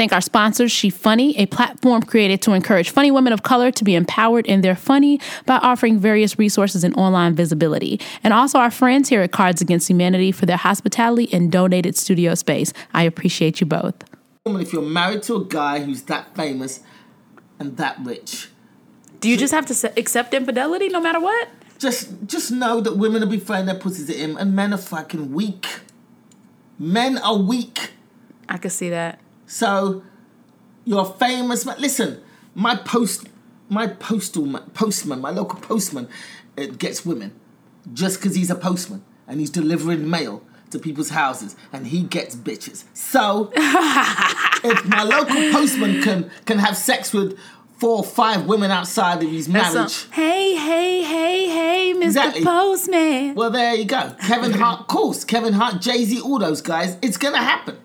I want to thank our sponsors, She Funny, a platform created to encourage funny women of color to be empowered in their funny by offering various resources and online visibility. And also our friends here at Cards Against Humanity for their hospitality and donated studio space. I appreciate you both. If you're married to a guy who's that famous and that rich, do you just have to accept infidelity no matter what? Just just know that women will be throwing their pussies at him and men are fucking weak. Men are weak. I can see that. So you're famous man. Listen, my post my postal postman, my local postman, it gets women just because he's a postman and he's delivering mail to people's houses and he gets bitches. So if my local postman can can have sex with four or five women outside of his marriage. A, hey, hey, hey, hey, Mr. Exactly. Postman. Well, there you go. Kevin Hart, of course. Kevin Hart, Jay Z, all those guys. It's gonna happen.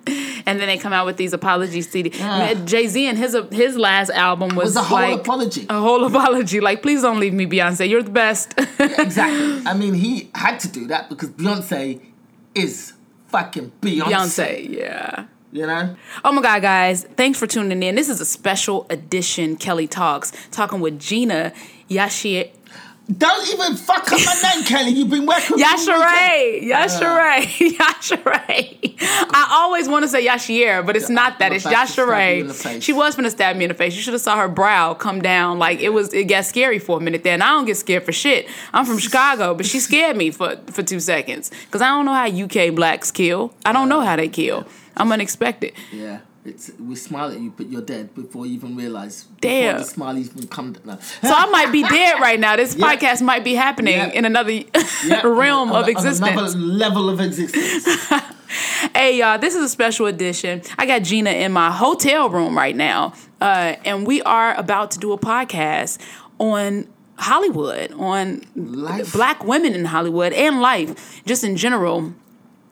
And then they come out with these apologies. CD. Yeah. Jay Z and his his last album was, was a whole like, apology. A whole apology. Like, please don't leave me, Beyonce. You're the best. yeah, exactly. I mean, he had to do that because Beyonce is fucking Beyonce. Beyonce, yeah. You know? Oh my God, guys. Thanks for tuning in. This is a special edition Kelly Talks, talking with Gina Yashir. Don't even fuck up my name, Kelly. You've been working. Yashiray. Uh, Yashiray. I always want to say Yashir, but it's not that. It's Yashiray. She was gonna stab me in the face. You should have saw her brow come down. Like it was. It got scary for a minute there, and I don't get scared for shit. I'm from Chicago, but she scared me for for two seconds because I don't know how UK blacks kill. I don't know how they kill. I'm unexpected. Yeah. It's, we smile at you, but you're dead before you even realize. Damn. the smile even come. No. So I might be dead right now. This yeah. podcast might be happening yeah. in another yeah. realm of existence. Another level of existence. hey, y'all, this is a special edition. I got Gina in my hotel room right now, uh, and we are about to do a podcast on Hollywood, on life. black women in Hollywood and life, just in general.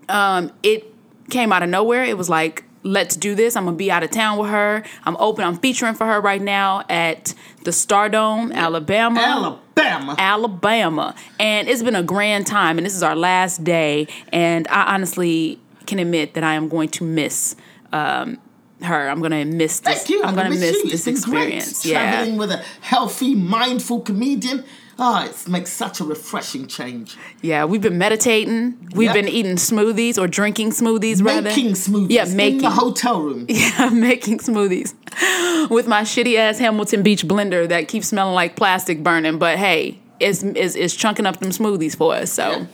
Um, it came out of nowhere. It was like, let's do this. I'm gonna be out of town with her. I'm open. I'm featuring for her right now at the Stardome, Alabama. Alabama. Alabama. And it's been a grand time. And this is our last day. And I honestly can admit that I am going to miss um, her. I'm gonna miss this. I'm gonna miss, miss this experience. Great. Yeah. Traveling with a healthy, mindful comedian. Oh, it makes such a refreshing change. Yeah, we've been meditating. We've yep. been eating smoothies or drinking smoothies, making rather. Making smoothies. Yeah, making in the hotel room. Yeah, making smoothies with my shitty ass Hamilton Beach blender that keeps smelling like plastic burning. But hey, it's is is chunking up them smoothies for us. So. Yeah.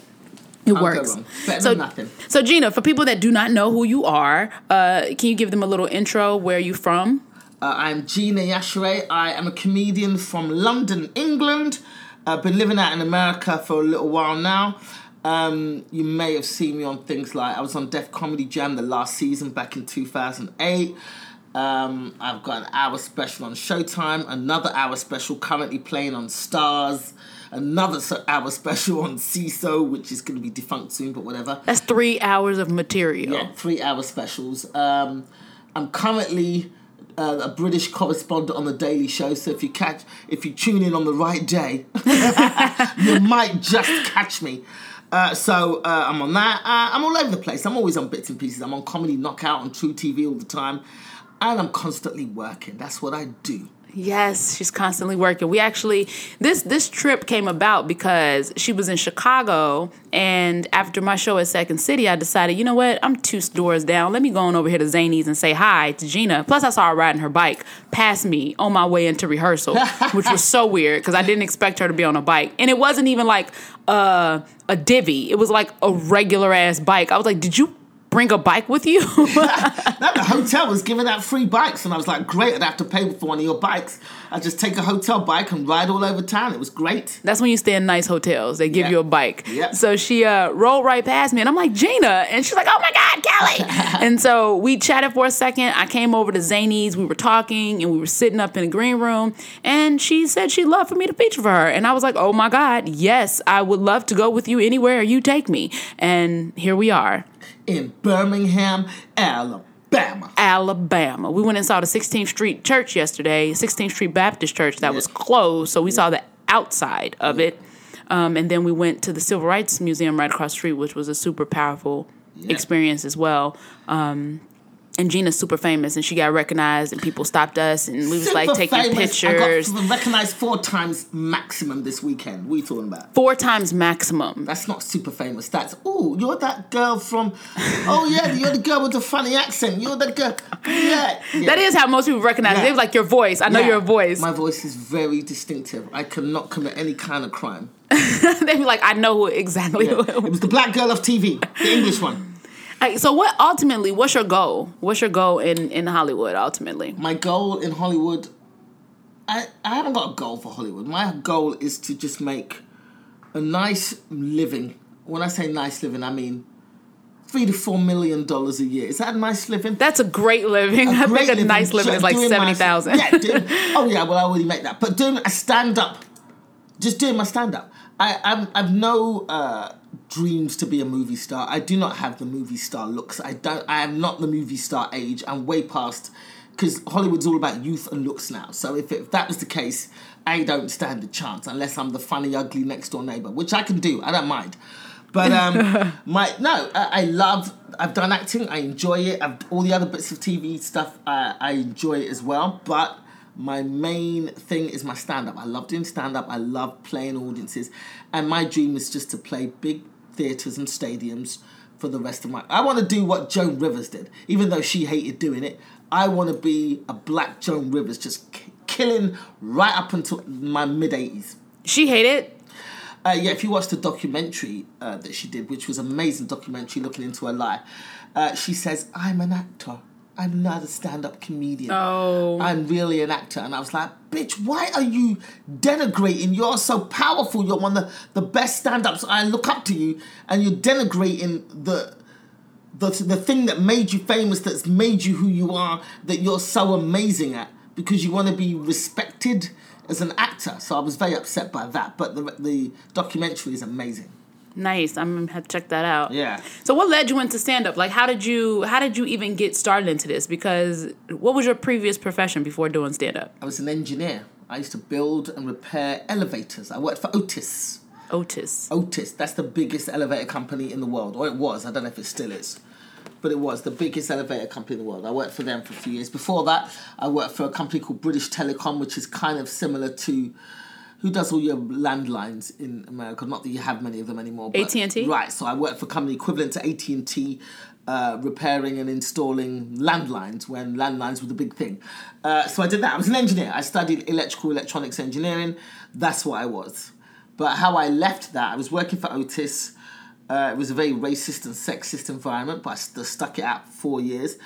It I'll works. So, so Gina, for people that do not know who you are, uh, can you give them a little intro? Where are you from? Uh, I'm Gina Yashere. I am a comedian from London, England. I've been living out in America for a little while now. Um, you may have seen me on things like I was on Def Comedy Jam the last season back in 2008. Um, I've got an hour special on Showtime, another hour special currently playing on Starz, another hour special on Seeso, which is going to be defunct soon, but whatever. That's three hours of material. Yeah, three hour specials. Um, I'm currently uh, a British correspondent on the Daily Show. So if you catch, if you tune in on the right day, you might just catch me. Uh, so uh, I'm on that. Uh, I'm all over the place. I'm always on bits and pieces. I'm on Comedy Knockout on truTV all the time, and I'm constantly working. That's what I do. Yes, she's constantly working. We actually this this trip came about because she was in Chicago and after my show at Second City, I decided, you know what, I'm two doors down. Let me go on over here to Zanies and say hi to Gina. Plus I saw her riding her bike past me on my way into rehearsal, which was so weird because I didn't expect her to be on a bike. And it wasn't even like a a Divvy. It was like a regular ass bike. I was like, "Did you bring a bike with you? no, the hotel was giving out free bikes, and I was like, great, I'd have to pay for one of your bikes. I just take a hotel bike and ride all over town. It was great. That's when you stay in nice hotels. They give you a bike. Yep. So she uh, rolled right past me, and I'm like, Gina. And she's like, oh my God, Kelly. and so we chatted for a second. I came over to Zanies. We were talking, and we were sitting up in the green room. And she said she'd love for me to feature for her. And I was like, oh my God, yes, I would love to go with you anywhere you take me. And here we are in Birmingham, Alabama. Alabama. We went and saw the 16th Street Church yesterday, 16th Street Baptist Church that yeah. was closed, so we saw the outside of yeah. it. Um, and then we went to the Civil Rights Museum right across the street, which was a super powerful experience as well. Um, and Gina's super famous, and she got recognized, and people stopped us, and we was Super like taking famous. pictures. I got recognized four times maximum this weekend. What are you talking about? Four times maximum. That's not super famous. That's oh, you're that girl from. Oh yeah, you're the girl with the funny accent. You're the girl. Yeah, yeah. That is how most people recognize. Yeah. They was like your voice. I know Yeah. your voice. My voice is very distinctive. I cannot commit any kind of crime. they be like, I know who exactly. Yeah. Who. It was the black girl of TV, the English one. So what ultimately? What's your goal? What's your goal in in Hollywood ultimately? My goal in Hollywood, I, I haven't got a goal for Hollywood. My goal is to just make a nice living. When I say nice living, I mean three to four million dollars a year. Is that a nice living? That's a great living. I Great think a nice living Just is like seventy thousand. Yeah, doing- oh yeah, well I already make that. But doing a stand up, just doing my stand up. I I'm, I've no uh, dreams to be a movie star. I do not have the movie star looks. I don't. I am not the movie star age. I'm way past because Hollywood's all about youth and looks now. So if, if that was the case, I don't stand a chance unless I'm the funny, ugly next door neighbor, which I can do. I don't mind. But um, my no, I, I love. I've done acting. I enjoy it. I've, all the other bits of TV stuff, I, I enjoy it as well. But my main thing is my stand up. I love doing stand up. I love playing audiences, and my dream is just to play big theaters and stadiums for the rest of my. I want to do what Joan Rivers did, even though she hated doing it. I want to be a black Joan Rivers, just k- killing right up until my mid eighties. She hated. Uh, yeah, if you watch the documentary uh, that she did, which was an amazing documentary looking into her life, uh, she says, "I'm an actor. I'm not a stand-up comedian. Oh. I'm really an actor." And I was like, "Bitch, why are you denigrating? You're so powerful. You're one of the, the best stand-ups. I look up to you, and you're denigrating the." The, the thing that made you famous, that's made you who you are, that you're so amazing at, because you want to be respected as an actor. So I was very upset by that. But the the documentary is amazing. Nice. I'm gonna have to check that out. Yeah. So what led you into stand up? Like how did you how did you even get started into this? Because what was your previous profession before doing stand up? I was an engineer. I used to build and repair elevators. I worked for Otis. Otis. Otis, that's the biggest elevator company in the world. Or it was. I don't know if it still is. But it was the biggest elevator company in the world. I worked for them for a few years. Before that, I worked for a company called British Telecom, which is kind of similar to who does all your landlines in America. Not that you have many of them anymore. AT&T? Right. So I worked for a company equivalent to AT and T, uh, repairing and installing landlines when landlines were the big thing. Uh, so I did that. I was an engineer. I studied electrical electronics engineering. That's what I was. But how I left that, I was working for Otis. Uh, it was a very racist and sexist environment, but I st- stuck it out for four years.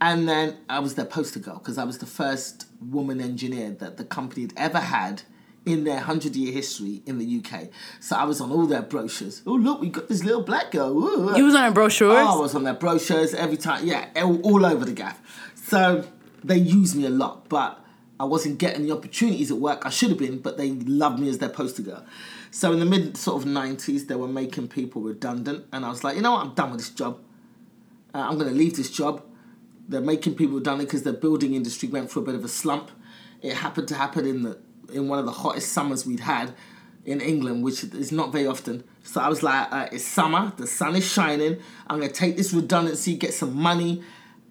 And then I was their poster girl because I was the first woman engineer that the company had ever had in their 100 year history in the UK. So I was on all their brochures. Oh, look, we got this little black girl. Ooh, You was on their brochures? Oh, I was on their brochures every time. Yeah, all, all over the gaff. So they used me a lot, but I wasn't getting the opportunities at work I should have been, but they loved me as their poster girl. So in the mid sort of 90s, they were making people redundant, and I was like, you know what, I'm done with this job. Uh, I'm going to leave this job. They're making people redundant because the building industry went through a bit of a slump. It happened to happen in the in one of the hottest summers we'd had in England, which is not very often. So I was like, uh, it's summer, the sun is shining. I'm gonna take this redundancy, get some money,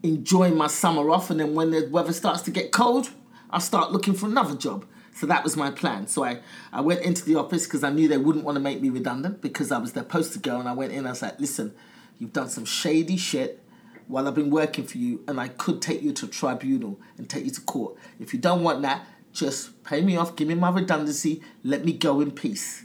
enjoy my summer off, and then when the weather starts to get cold, I'll start looking for another job. So that was my plan. So I, I went into the office because I knew they wouldn't want to make me redundant because I was their poster girl. And I went in, I was like, listen, you've done some shady shit while I've been working for you, and I could take you to tribunal and take you to court. If you don't want that, just pay me off, give me my redundancy, let me go in peace.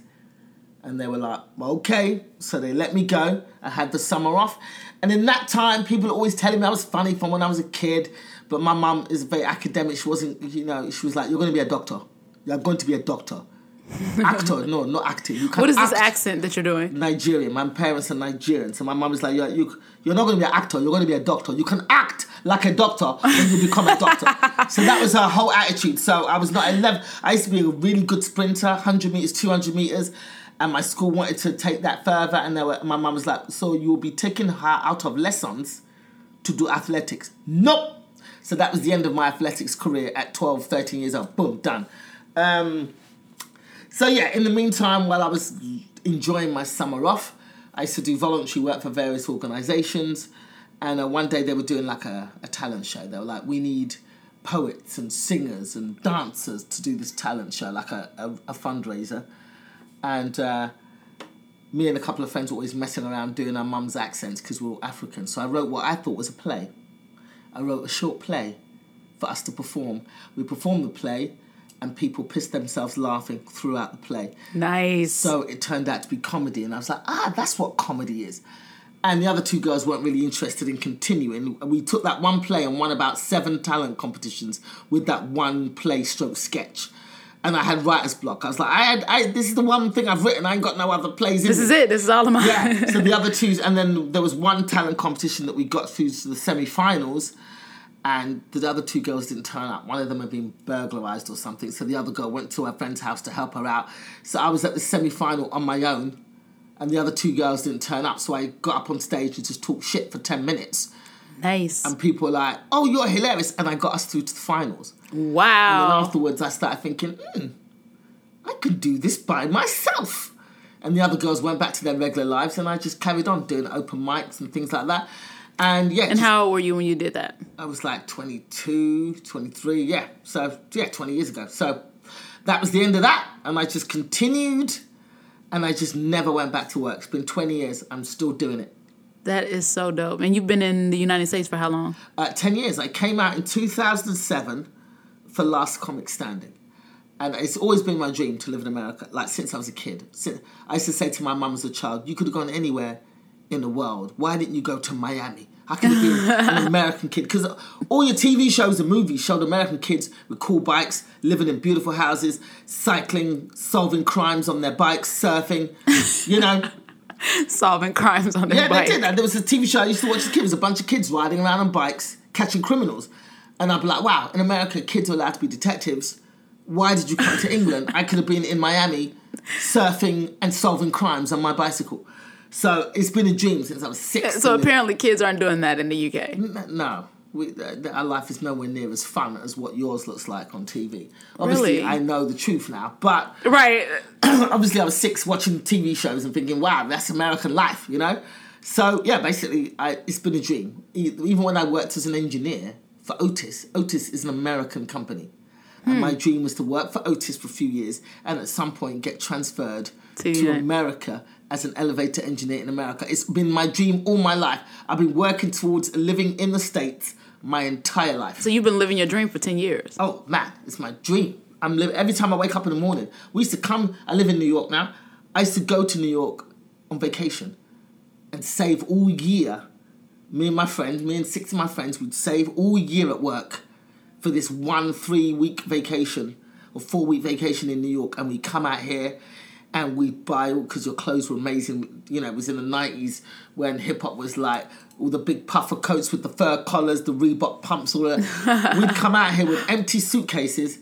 And they were like, well, okay. So they let me go. I had the summer off. And in that time, people always telling me I was funny from when I was a kid. But my mum is very academic. She wasn't, you know, she was like, you're going to be a doctor. You're going to be a doctor. Actor, no, not acting. You can what is this accent that you're doing? Nigerian. My parents are Nigerian. So my mom is like, you're, you, you're not going to be an actor, you're going to be a doctor. You can act like a doctor when you become a doctor. so that was her whole attitude. So I was not 11. I used to be a really good sprinter, 100 meters, 200 meters. And my school wanted to take that further. And they were, my mum was like, so you'll be taking her out of lessons to do athletics. Nope. So that was the end of my athletics career at 12, 13 years old. Boom, done. Um, so yeah, in the meantime, while I was enjoying my summer off, I used to do voluntary work for various organisations, And uh, one day they were doing like a, a talent show. They were like, we need poets and singers and dancers to do this talent show, like a, a, a fundraiser. And uh, me and a couple of friends were always messing around doing our mum's accents because we were all African. So I wrote what I thought was a play. I wrote a short play for us to perform. We performed the play, and people pissed themselves laughing throughout the play. Nice. So it turned out to be comedy, and I was like, ah, that's what comedy is. And the other two girls weren't really interested in continuing. We took that one play and won about seven talent competitions with that one play stroke sketch. And I had writer's block. I was like, I had, I, this is the one thing I've written. I ain't got no other plays in this is it. This is all of mine. Yeah. so the other two, and then there was one talent competition that we got through to the semi-finals, and the other two girls didn't turn up. One of them had been burglarized or something, so the other girl went to her friend's house to help her out. So I was at the semi-final on my own, and the other two girls didn't turn up. So I got up on stage and just talked shit for ten minutes, nice. and people were like, "Oh, you're hilarious," and I got us through to the finals. Wow. And wow. afterwards, I started thinking, hmm, I could do this by myself. And the other girls went back to their regular lives, and I just carried on doing open mics and things like that. And yeah, and just- how old were you when you did that? I was like 22, 23, yeah. So, yeah, 20 years ago. So that was the end of that. And I just continued, and I just never went back to work. It's been 20 years. I'm still doing it. That is so dope. And you've been in the United States for how long? uh, 10 years. I came out in 2007 for Last Comic Standing. And it's always been my dream to live in America, like since I was a kid. Since, I used to say to my mum as a child, you could have gone anywhere in the world. Why didn't you go to Miami? I could have been an American kid. Because all your TV shows and movies showed American kids with cool bikes, living in beautiful houses, cycling, solving crimes on their bikes, surfing, you know. Solving crimes on their bikes. Yeah, bike. they did. And there was a TV show I used to watch as a kid. It was a bunch of kids riding around on bikes, catching criminals. And I'd be like, wow, in America, kids are allowed to be detectives. Why did you come to England? I could have been in Miami surfing and solving crimes on my bicycle. So it's been a dream since I was six. So apparently, kids aren't doing that in the UK. No. We, uh, our life is nowhere near as fun as what yours looks like on TV. Obviously, Really? I know the truth now, but Right. obviously I was six watching TV shows and thinking, wow, that's American life, you know? So, yeah, basically, I, it's been a dream. Even when I worked as an engineer for Otis, Otis is an American company. And Hmm. my dream was to work for Otis for a few years and at some point get transferred To to, America as an elevator engineer in America. It's been my dream all my life. I've been working towards living in the States my entire life. So you've been living your dream for 10 years. Oh man, it's my dream. I'm living every time I wake up in the morning. We used to come. I live in New York now. I used to go to New York on vacation and save all year. Me and my friends, me and six of my friends, would save all year at work for this one three week vacation or four week vacation in New York, and we come out here and we buy because your clothes were amazing. You know, it was in the nineties when hip hop was like all the big puffer coats with the fur collars, the Reebok pumps, all that. We'd come out here with empty suitcases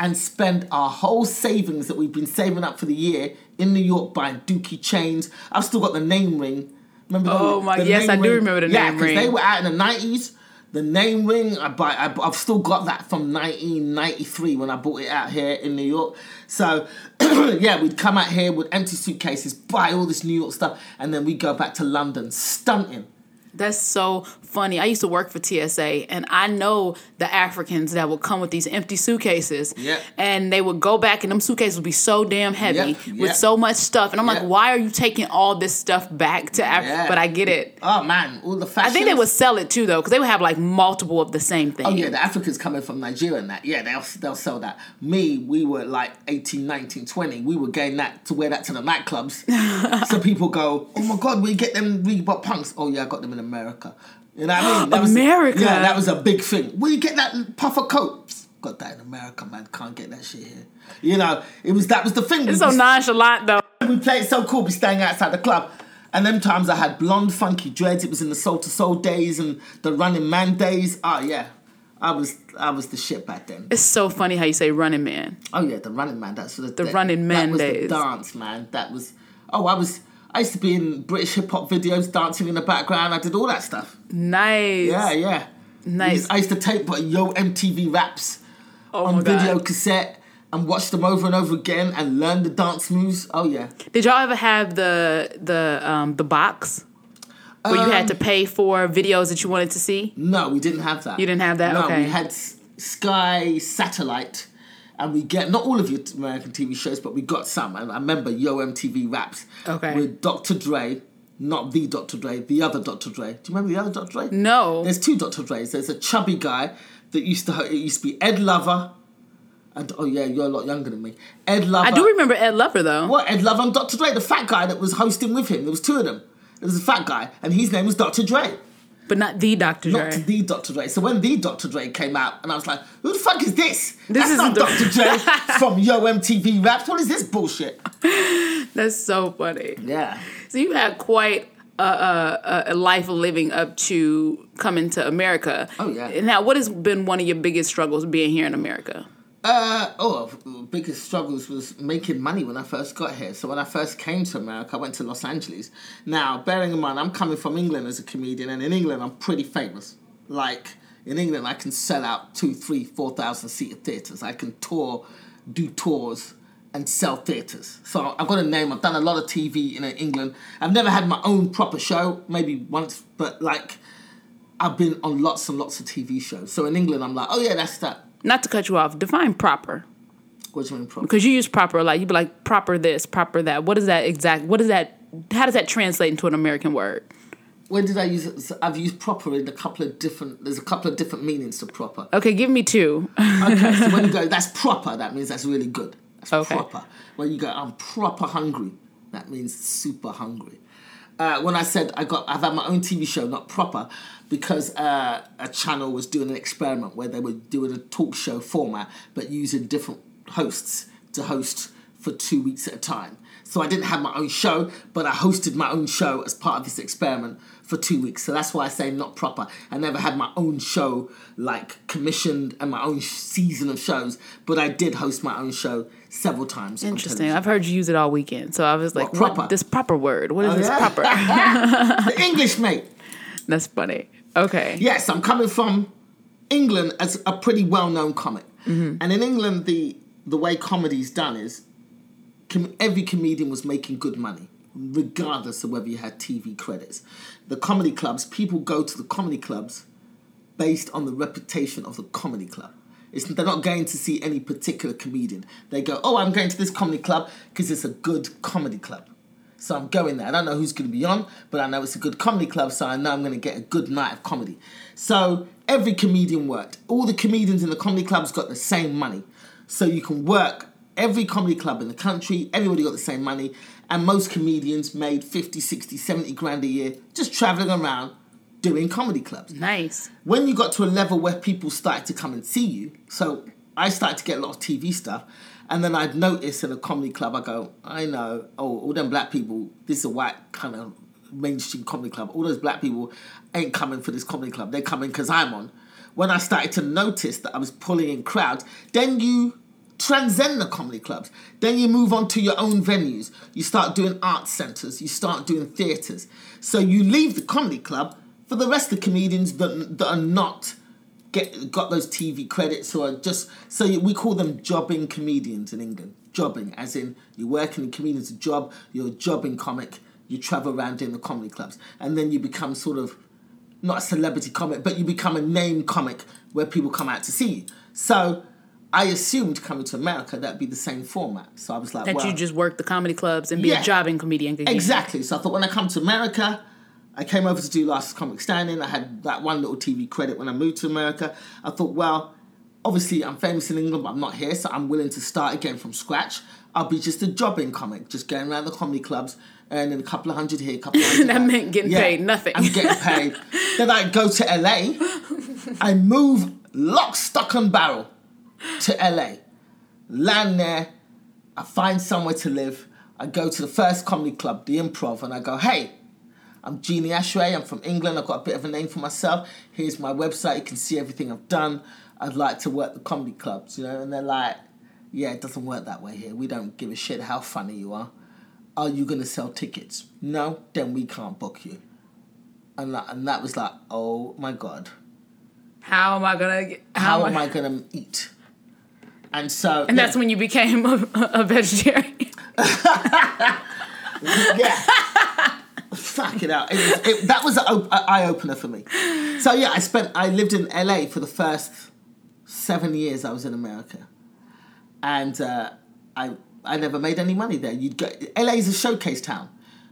and spend our whole savings that we've been saving up for the year in New York buying Dookie chains. I've still got the name ring. Remember? Oh the- my- the yes, I do remember the yeah, name ring. they were out in the nineties. The name ring, I buy. I, I've still got that from 1993 when I bought it out here in New York. So, yeah, we'd come out here with empty suitcases, buy all this New York stuff, and then we go back to London stunting. That's so funny. I used to work for TSA, and I know the Africans that would come with these empty suitcases. Yeah. And they would go back, and them suitcases would be so damn heavy with so much stuff. And I'm like, why are you taking all this stuff back to Africa? But I get it. Oh man, all the fashion. I think they would sell it too, though, because they would have like multiple of the same thing. Oh yeah, the Africans coming from Nigeria and that. Yeah, they'll they'll sell that. Me, we were like 18, 19, 20. We were getting that to wear that to the nightclubs. so people go, "Oh my god, we get them Reebok pumps." Oh yeah, I got them in America. You know what I mean? That was- America? yeah, that was a big thing. Where you get that puffer coat? Got that in America, man. Can't get that shit here. You know, it was that was the thing. It's we, so was- nonchalant, though. we played so cool. We staying outside the club. And them times I had blonde, funky dreads. It was in the Soul II Soul days and the Running Man days. Oh yeah, I was I was the shit back then. It's so funny how you say running man. Oh yeah, the Running Man. That's the The Running Man That was days. the dance, man. That was. Oh, I was. I used to be in British hip hop videos, dancing in the background. I did all that stuff. Nice. Yeah, yeah. Nice. I used to tape uh, Yo MTV raps Oh on my God. video cassette and watch them over and over again and learn the dance moves. Oh yeah. Did y'all ever have the the um the box? where you had to pay for videos that you wanted to see? No, we didn't have that. You didn't have that? No, Okay. we had Sky Satellite, and we get not all of your American TV shows, but we got some. And I remember Yo MTV Raps Okay. with Dr. Dre, not the Dr. Dre, the other Dr. Dre. Do you remember the other Dr. Dre? No. There's two Dr. Dre's. There's a chubby guy that used to it used to be Ed Lover, and oh yeah, you're a lot younger than me. Ed Lover. I do remember Ed Lover though. What Ed Lover and Dr. Dre, the fat guy that was hosting with him. There was two of them. There was a fat guy, and his name was Dr. Dre But not the Dr. Dre. Not the Dr. Dre. So when the Dr. Dre came out, and I was like, "Who the fuck is this? This isn't Dr. Dre from Yo MTV Raps. What is this bullshit?" That's so funny. Yeah. So you had quite a, a, a life of living up to coming to America. Oh, yeah. Now, what has been one of your biggest struggles being here in America? Uh, oh, biggest struggles was making money when I first got here. So when I first came to America, I went to Los Angeles. Now, bearing in mind, I'm coming from England as a comedian, and in England, I'm pretty famous. Like in England, I can sell out two, three, four thousand seater theaters. I can tour, do tours, and sell theaters. So I've got a name. I've done a lot of TV in England. I've never had my own proper show, maybe once, but like I've been on lots and lots of TV shows. So in England, I'm like, oh yeah, that's that. Not to cut you off, define proper. What do you mean proper? Because you use proper a lot. You be like proper this, proper that. What is that exact? What is that? How does that translate into an American word? When did I use it? I've used proper in a couple of different. There's a couple of different meanings to proper. Okay, give me two. Okay, so when you go, that's proper. That means that's really good. That's Okay. proper. When you go, I'm proper hungry. That means super hungry. Uh, when I said I got, I've had my own TV show, not proper, because uh, a channel was doing an experiment where they were doing a talk show format, but using different hosts to host for two weeks at a time. So I didn't have my own show, but I hosted my own show as part of this experiment for two weeks. So that's why I say not proper. I never had my own show like commissioned and my own season of shows, but I did host my own show several times. Interesting. I've heard you use it all weekend, so I was like, What, proper? what this proper word? What is Oh, this yeah? proper? the English mate. That's funny. Okay. Yes, I'm coming from England as a pretty well-known comic, mm-hmm. and in England, the the way comedy's done is com- every comedian was making good money, regardless of whether you had TV credits. The comedy clubs, people go to the comedy clubs based on the reputation of the comedy club. It's, they're not going to see any particular comedian. They go, oh, I'm going to this comedy club because it's a good comedy club. So I'm going there. I don't know who's going to be on, but I know it's a good comedy club, so I know I'm going to get a good night of comedy. So every comedian worked. All the comedians in the comedy clubs got the same money. So you can work every comedy club in the country, everybody got the same money, and most comedians made 50, 60, 70 grand a year just traveling around doing comedy clubs Nice. when you got to a level where people started to come and see you, so I started to get a lot of TV stuff, and then I'd notice in a comedy club, I go, I know, oh, all them black people, this is a white kind of mainstream comedy club. All those black people ain't coming for this comedy club. They're coming because I'm on. When I started to notice that I was pulling in crowds, then you transcend the comedy clubs. Then you move on to your own venues. You start doing art centers. You start doing theaters. So you leave the comedy club for the rest of the comedians that, that are not get got those TV credits who are just so we call them jobbing comedians in England. Jobbing, as in you're working in comedians a job. You're a jobbing comic. You travel around doing the comedy clubs, and then you become sort of not a celebrity comic, but you become a name comic where people come out to see you. So I assumed coming to America that'd be the same format. So I was like, That well, you just work the comedy clubs and be Yeah. a jobbing comedian. again. Exactly. So I thought when I come to America, I came over to do Last Comic Standing. I had that one little TV credit when I moved to America. I thought, well, obviously I'm famous in England, but I'm not here, so I'm willing to start again from scratch. I'll be just a jobbing comic, just going around the comedy clubs, earning a couple of hundred here, a couple of hundred That there. meant getting paid nothing. I'm getting paid. then I go to LA. I move lock, stock, and barrel to LA. Land there. I find somewhere to live. I go to the first comedy club, the Improv, and I go, hey, I'm Gina Yashere. I'm from England. I've got a bit of a name for myself. Here's my website. You can see everything I've done. I'd like to work the comedy clubs, you know. And they're like, yeah, it doesn't work that way here. We don't give a shit how funny you are. Are you gonna sell tickets? No, then we can't book you. And that, and that was like, oh my god, How am I gonna? How how, am I gonna eat? And so, And that's when you became a, a vegetarian. yeah. Fuck. it out. It was, it, that was an eye opener for me. So yeah, I spent. I lived in LA for the first seven years. I was in America, and uh, I I never made any money there. You'd go. LA is a showcase town.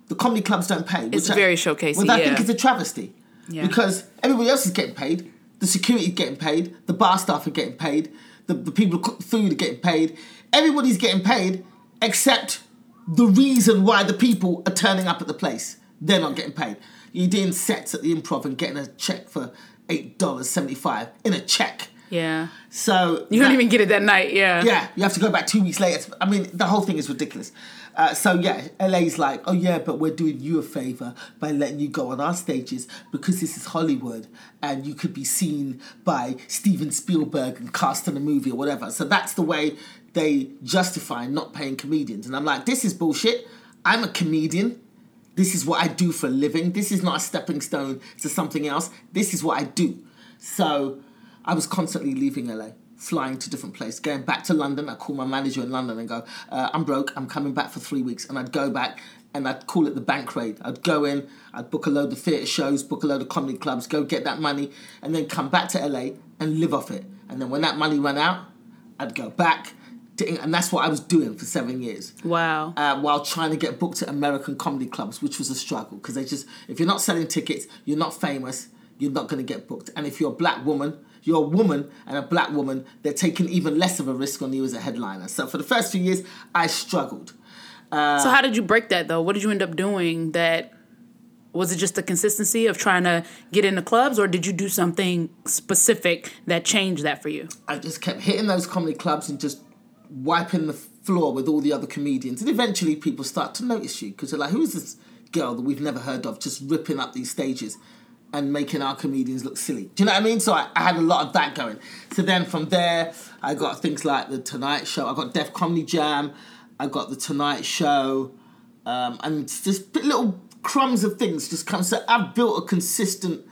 The comedy clubs don't pay. It's I- very showcasey, Which I yeah. think is a travesty. Yeah. Because everybody else is getting paid. The security is getting paid. The bar staff are getting paid. The, the people who cook food are getting paid. Everybody's getting paid except the reason why the people are turning up at the place. They're not getting paid. You're doing sets at the improv and getting a check for $8.75 in a check. Yeah. So You don't even get it that night. Yeah. yeah, you have to go back two weeks later. I mean, the whole thing is ridiculous. Uh, so yeah, LA's like, oh yeah, but we're doing you a favor by letting you go on our stages because this is Hollywood and you could be seen by Steven Spielberg and cast in a movie or whatever. So that's the way they justify not paying comedians. And I'm like, this is bullshit. I'm a comedian. This is what I do for a living. This is not a stepping stone to something else. This is what I do. So I was constantly leaving LA, flying to different places, going back to London. I'd call my manager in London and go, uh, I'm broke, I'm coming back for three weeks. And I'd go back and I'd call it the bank raid. I'd go in, I'd book a load of theatre shows, book a load of comedy clubs, go get that money, and then come back to LA and live off it. And then when that money ran out, I'd go back. And that's what I was doing for seven years Wow. uh, while trying to get booked at American comedy clubs, which was a struggle because they just if you're not selling tickets, you're not famous, you're not going to get booked. And if you're a black woman, you're a woman and a black woman, they're taking even less of a risk on you as a headliner. So for the first few years, I struggled. so how did you break that though? What did you end up doing that was it just the consistency of trying to get into clubs or did you do something specific that changed that for you? I just kept hitting those comedy clubs and just wiping the floor with all the other comedians. And eventually people start to notice you because they're like, who's this girl that we've never heard of just ripping up these stages and making our comedians look silly? Do you know what I mean? So I, I had a lot of that going. So then from there, I got things like The Tonight Show, I got Def Comedy Jam, I got The Tonight Show, um, and just little crumbs of things just come. So I've built a consistent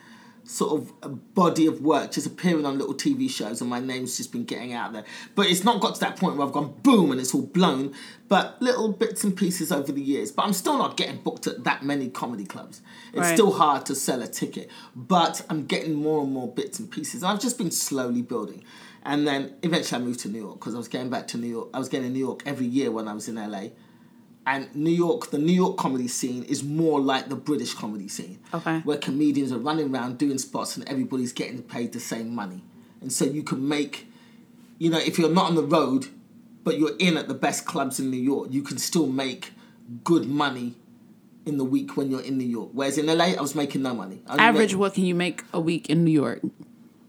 sort of a body of work just appearing on little TV shows and my name's just been getting out there. But it's not got to that point where I've gone boom and it's all blown, but little bits and pieces over the years. But I'm still not getting booked at that many comedy clubs. It's Right. still hard to sell a ticket, but I'm getting more and more bits and pieces. I've just been slowly building. And then eventually I moved to New York because I was getting back to New York. I was getting to New York every year when I was in LA. And New York, the New York comedy scene is more like the British comedy scene. Okay. Where comedians are running around doing spots and everybody's getting paid the same money. And so you can make, you know, if you're not on the road, but you're in at the best clubs in New York, you can still make good money in the week when you're in New York. Whereas in LA, I was making no money. Average, made- what can you make a week in New York?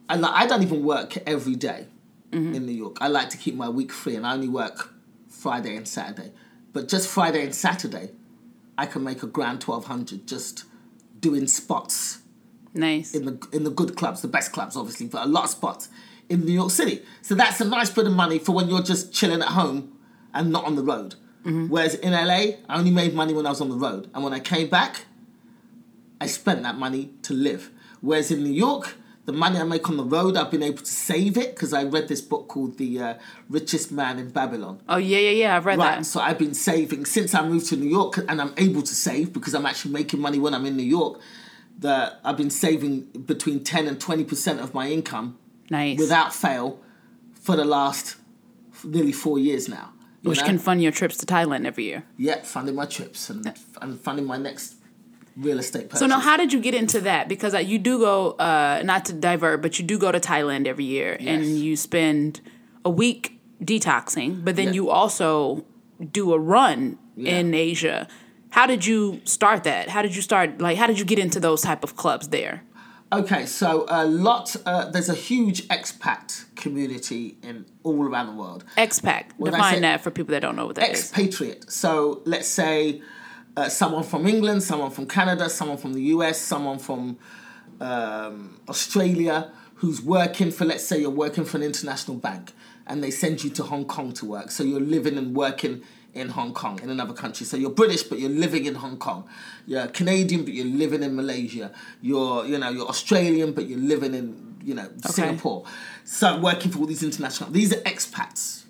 I, li- I don't even work every day mm-hmm. in New York. I like to keep my week free and I only work Friday and Saturday. But just Friday and Saturday, I can make a grand 1200 just doing spots Nice. in the in the good clubs, the best clubs, obviously, but a lot of spots in New York City. So that's a nice bit of money for when you're just chilling at home and not on the road. Mm-hmm. Whereas in LA, I only made money when I was on the road, and when I came back, I spent that money to live. Whereas in New York, the money I make on the road, I've been able to save it because I read this book called The uh, Richest Man in Babylon. oh yeah, yeah, yeah. I've read Right, that. so I've been saving since I moved to New York, and I'm able to save because I'm actually making money when I'm in New York. That I've been saving between ten and twenty percent of my income Nice. without fail for the last nearly four years now. Which know? can fund your trips to Thailand every year. yeah, funding my trips and and funding my next real estate purchase. So now, how did you get into that? Because uh, you do go, uh, not to divert, but you do go to Thailand every year, and you spend a week detoxing, but then Yeah. you also do a run in Asia. How did you start that? How did you start? Like, how did you get into those type of clubs there? Okay, so a lot. Uh, there's a huge expat community in all around the world. Expat. Define that for people that don't know what that is. expatriate. So let's say uh, someone from England, someone from Canada, someone from the US, someone from um, Australia who's working for, let's say, you're working for an international bank and they send you to Hong Kong to work. So you're living and working in Hong Kong, in another country. So you're British, but you're living in Hong Kong. You're Canadian, but you're living in Malaysia. You're, you know, you're Australian, but you're living in, you know, Singapore. So working for all these international, these are expats.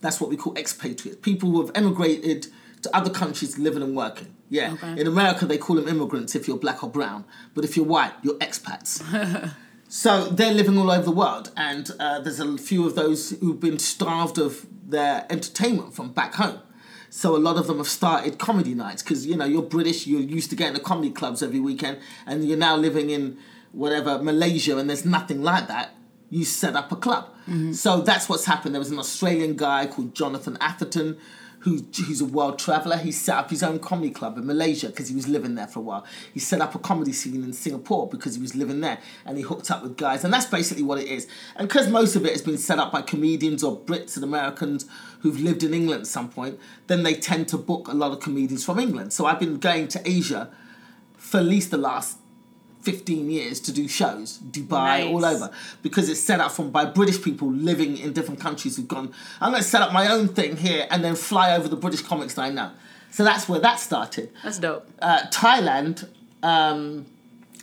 That's what we call expatriates. People who have emigrated to other countries living and working. Yeah. Okay. In America, they call them immigrants if you're black or brown, but if you're white, you're expats. so they're living all over the world, and uh, there's a few of those who've been starved of their entertainment from back home. So a lot of them have started comedy nights because you know you're British, you're used to getting to comedy clubs every weekend, and you're now living in whatever Malaysia, and there's nothing like that. You set up a club. So that's what's happened. There was an Australian guy called Jonathan Atherton, who, who's a world traveller. He set up his own comedy club in Malaysia because he was living there for a while. He set up a comedy scene in Singapore because he was living there, and he hooked up with guys, and that's basically what it is. And because most of it has been set up by comedians or Brits and Americans who've lived in England at some point, then they tend to book a lot of comedians from England. So I've been going to Asia for at least the last 15 years to do shows, Dubai, all over, because it's set up from by British people living in different countries who've gone, I'm going to set up my own thing here and then fly over the British comics that I know. So that's where that started. That's dope. Uh, Thailand, um,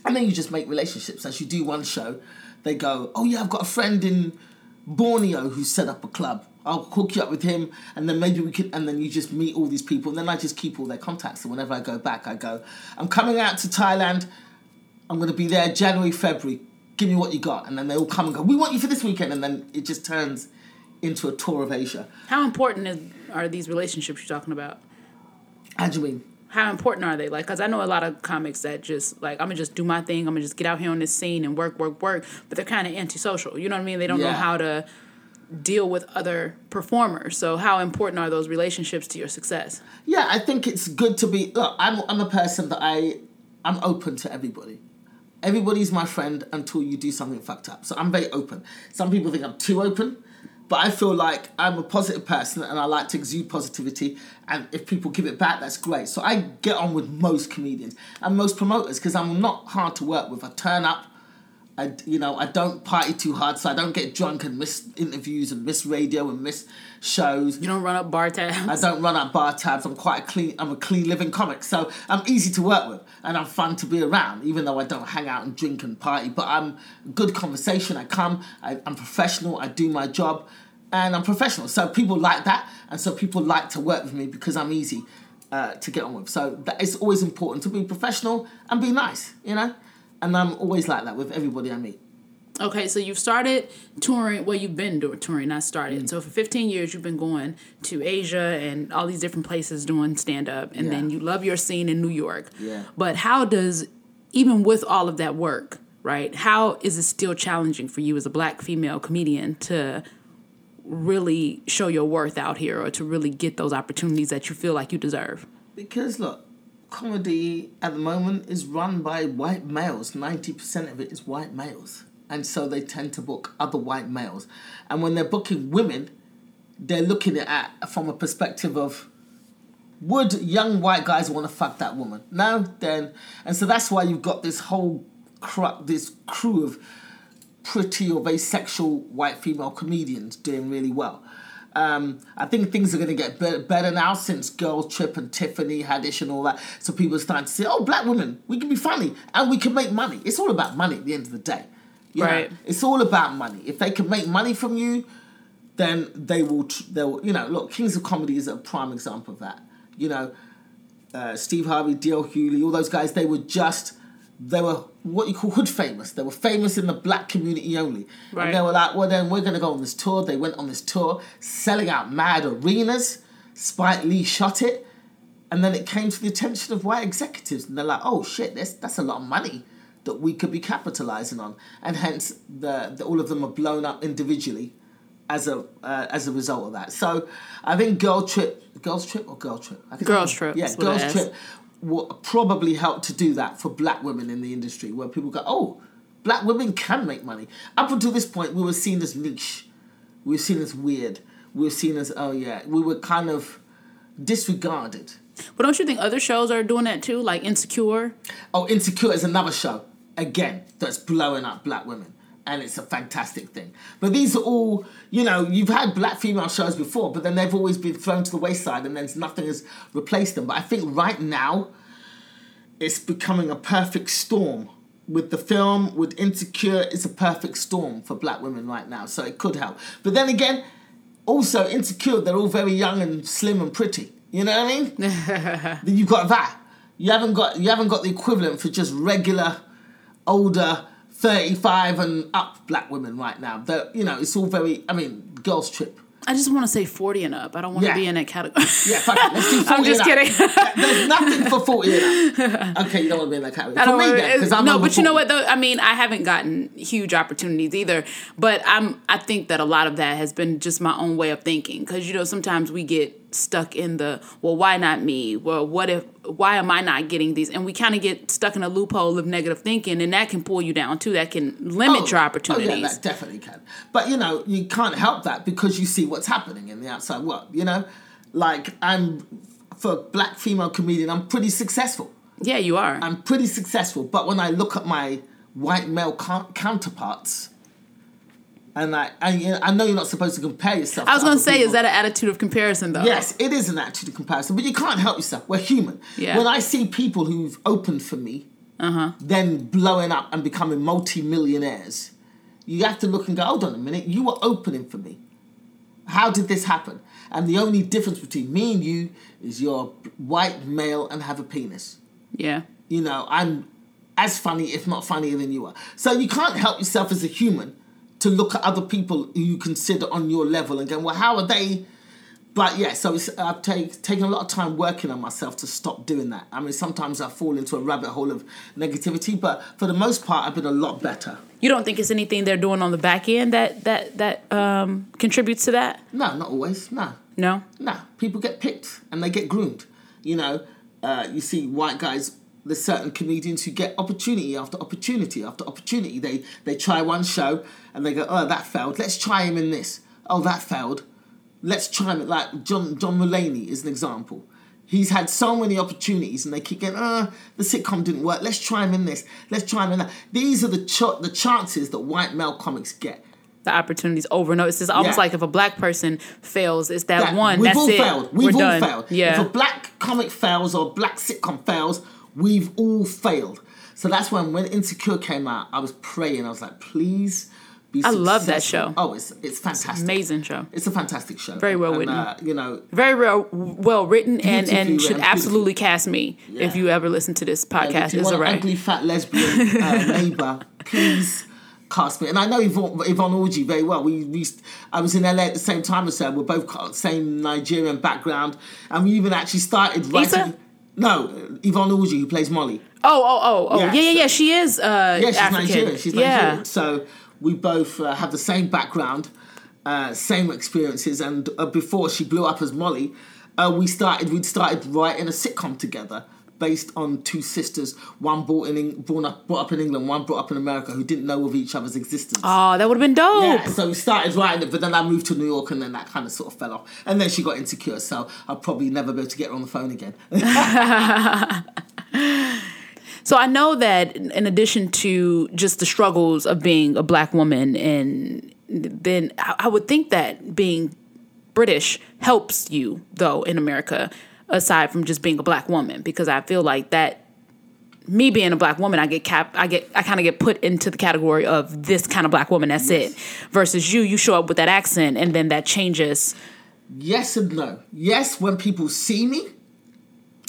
and then you just make relationships. As you do one show, they go, Oh, yeah, I've got a friend in Borneo who set up a club. I'll hook you up with him, and then maybe we could, and then you just meet all these people, and then I just keep all their contacts. And whenever I go back, I go, I'm coming out to Thailand. I'm going to be there January, February. Give me what you got. And then they all come and go, We want you for this weekend. And then it just turns into a tour of Asia. How important is, are these relationships you're talking about? How do you mean? How important are they? Like, because I know a lot of comics that just like I'm gonna just do my thing. I'm gonna just get out here on this scene and work, work, work. But they're kind of antisocial. You know what I mean? They don't know how to deal with other performers. So, how important are those relationships to your success? Yeah, I think it's good to be. Look, I'm I'm a person that I I'm open to everybody. Everybody's my friend until you do something fucked up. So I'm very open. Some people think I'm too open, but I feel like I'm a positive person and I like to exude positivity. And if people give it back, that's great. So I get on with most comedians and most promoters because I'm not hard to work with. I turn up. I, you know, I don't party too hard, so I don't get drunk and miss interviews and miss radio and miss shows. You don't run up bar tabs. I don't run up bar tabs. I'm quite a clean. I'm a clean living comic, so I'm easy to work with, and I'm fun to be around. Even though I don't hang out and drink and party, but I'm good conversation. I come. I, I'm professional. I do my job, and I'm professional. So people like that, and so people like to work with me because I'm easy uh, to get on with. So that it's always important to be professional and be nice. You know, and I'm always like that with everybody I meet. Okay, so you've started touring. Well, you've been doing touring, not started. Mm. So for 15 years, you've been going to Asia and all these different places doing stand up, and then you love your scene in New York. Yeah. But how does, even with all of that work, right? How is it still challenging for you as a black female comedian to really show your worth out here, or to really get those opportunities that you feel like you deserve? Because look, comedy at the moment is run by white males. Ninety percent of it is white males, and so they tend to book other white males. And when they're booking women, they're looking at it from a perspective of would young white guys want to fuck that woman? No, then, and so that's why you've got this whole cru- this crew of pretty or very sexual white female comedians doing really well. Um, I think things are going to get better, better now since Girl Trip and Tiffany Haddish and all that. So people are starting to say, "Oh, black women, we can be funny and we can make money." It's all about money at the end of the day. You know? Right. It's all about money. If they can make money from you, then they will. Tr- they'll. You know, look, Kings of Comedy is a prime example of that. You know, uh, Steve Harvey, D.L. Hughley, all those guys, they were just, they were what you call hood famous. They were famous in the black community only. Right. And they were like, well, then we're going to go on this tour. They went on this tour, selling out mad arenas. Spike Lee shot it. And then it came to the attention of white executives. And they're like, oh shit, that's, that's a lot of money that we could be capitalizing on. And hence, the, the, all of them are blown up individually as a uh, as a result of that. So I think Girl Trip, Girls Trip or Girl Trip? I can't Girls. Trip, Yeah, that's what it Girls. Trip will probably help to do that for black women in the industry, where people go, oh, black women can make money. Up until this point, we were seen as niche, we were seen as weird, we were seen as oh yeah, we were kind of disregarded. But don't you think other shows are doing that too, like Insecure? Oh, Insecure is another show, again, that's blowing up black women. And it's a fantastic thing. But these are all, you know, you've had black female shows before, but then they've always been thrown to the wayside and then nothing has replaced them. But I think right now, it's becoming a perfect storm. With the film, with Insecure, it's a perfect storm for black women right now. So it could help. But then again, also Insecure, they're all very young and slim and pretty. You know what I mean? then you've got that. You haven't got you haven't got the equivalent for just regular, older, thirty five and up black women right now. That you know, it's all very. I mean, girls trip. I just want to say 40 and up. I don't want Yeah. to be in that category. Yeah, fuck it. Let's do 40 I'm just kidding. There's nothing for 40 and up. Okay, you don't want to be in that category. I don't me, wanna- then, I'm no, but you know what though? I mean, I haven't gotten huge opportunities either. But I'm. I think that a lot of that has been just my own way of thinking. Because you know, sometimes we get stuck in the well, why not me? Well, what if? Why am I not getting these? And we kind of get stuck in a loophole of negative thinking, and that can pull you down too. That can limit oh, your opportunities. Oh, yeah, that definitely can. But you know, you can't help that because you see what's happening in the outside world. You know, like I'm for a black female comedian, I'm pretty successful. yeah, you are. I'm pretty successful. But when I look at my white male co- counterparts, and I, I, know, I know you're not supposed to compare yourself. I was going to say, people. is that an attitude of comparison though? Yes, it is an attitude of comparison, but you can't help yourself. We're human. Yeah. When I see people who've opened for me, Uh-huh. then blowing up and becoming multi-millionaires, you have to look and go, hold on a minute, you were opening for me. How did this happen? And the only difference between me and you is you're white male and have a penis. Yeah. You know, I'm as funny, if not funnier than you are. So you can't help yourself as a human to look at other people who you consider on your level and go, well, how are they? But yeah, so it's, I've take, taken a lot of time working on myself to stop doing that. I mean, sometimes I fall into a rabbit hole of negativity, but for the most part, I've been a lot better. You don't think it's anything they're doing on the back end that that that um, contributes to that? No, not always. No, No. no. People get picked and they get groomed. You know, uh, you see white guys. There's certain comedians who get opportunity after opportunity after opportunity. They they try one show and they go, oh that failed. Let's try him in this. Oh that failed. Let's try him. In. Like John John Mulaney is an example. He's had so many opportunities and they keep getting, uh, the sitcom didn't work. Let's try him in this. Let's try him in that. These are the ch- the chances that white male comics get. The opportunities over and over. It's almost Yeah. like if a black person fails, it's that, that one. We've that's all it. failed. We've We're all done. failed. Yeah. If a black comic fails or a black sitcom fails, we've all failed. So that's when when Insecure came out, I was praying. I was like, please be I love that show. Oh, it's it's fantastic. Amazing show. It's a fantastic show. Very well And, written. Uh, you know, Very well, well written and, and should absolutely cast me if you ever listen to this podcast. It's want a an right. ugly fat lesbian uh, neighbor, please cast me. And I know Yvonne, Yvonne Orji very well. We, we I was in LA at the same time as her. We're both same Nigerian background, and we even actually started writing. Issa? No, Yvonne Orji, who plays Molly. Oh, oh, oh, oh. Yeah, Yeah, yeah, yeah. She is uh, Yeah, she's African. Nigerian. She's yeah. Nigerian. So we both uh, have the same background, uh, same experiences, and uh, before she blew up as Molly, uh, we started. We'd started writing a sitcom together based on two sisters, one brought in born up, brought up in England, one brought up in America, who didn't know of each other's existence. Oh, that would have been dope. Yeah, so we started writing it, but then I moved to New York, and then that kind of sort of fell off. And then she got insecure, so I'll probably never be able to get her on the phone again. So I know that in addition to just the struggles of being a black woman, and then I would think that being British helps you though in America, aside from just being a black woman, because I feel like that. Me being a black woman, I get cap, I get, I kind of get put into the category of this kind of black woman. That's it. Versus you, you show up with that accent, and then that changes. Yes and no. Yes, when people see me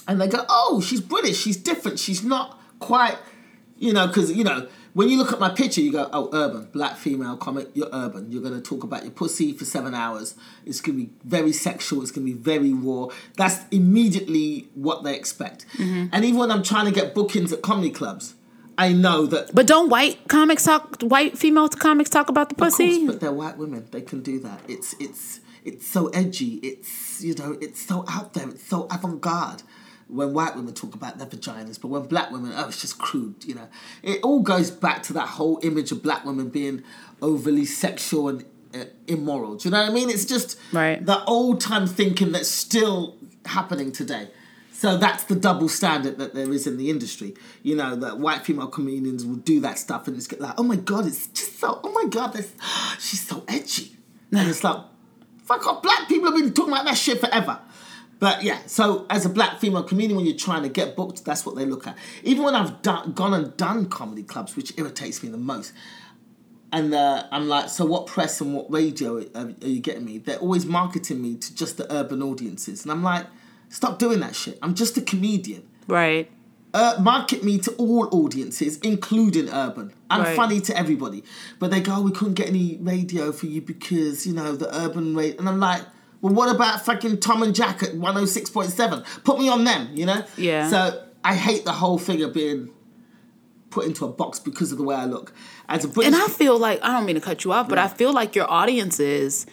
and they go, oh, she's British, she's different, she's not quite, you know, because, you know, when you look at my picture, you go, oh, urban, black female comic, you're urban. You're going to talk about your pussy for seven hours. It's going to be very sexual, it's going to be very raw. That's immediately what they expect. Mm-hmm. And even when I'm trying to get bookings at comedy clubs, I know that But don't white comics talk? White female comics talk about the Of course, pussy? but they're white women. They can do that. It's it's it's so edgy. It's you know it's so out there. It's so avant garde. When white women talk about their vaginas, but when black women, oh, it's just crude. You know, it all goes back to that whole image of black women being overly sexual and uh, immoral. Do you know what I mean? It's just Right. the old time thinking that's still happening today. So that's the double standard that there is in the industry. You know, that white female comedians will do that stuff and it's like, oh my god, it's just so, oh my god, this, she's so edgy. And it's like, fuck off, black people have been talking about that shit forever. But yeah, so as a black female comedian, when you're trying to get booked, that's what they look at. Even when I've done, gone and done comedy clubs, which irritates me the most, and uh, I'm like, so what press and what radio are, are you getting me? They're always marketing me to just the urban audiences, and I'm like, Stop doing that shit. I'm just a comedian. Right. Uh, market me to all audiences, including urban. I'm Right. funny to everybody. But they go, oh, we couldn't get any radio for you because, you know, the urban rate. And I'm like, well, what about fucking Tom and Jack at 106.7? Put me on them, you know? Yeah. So I hate the whole thing of being put into a box because of the way I look. As a British. And I feel like I don't mean to cut you off, but I feel like your audiences.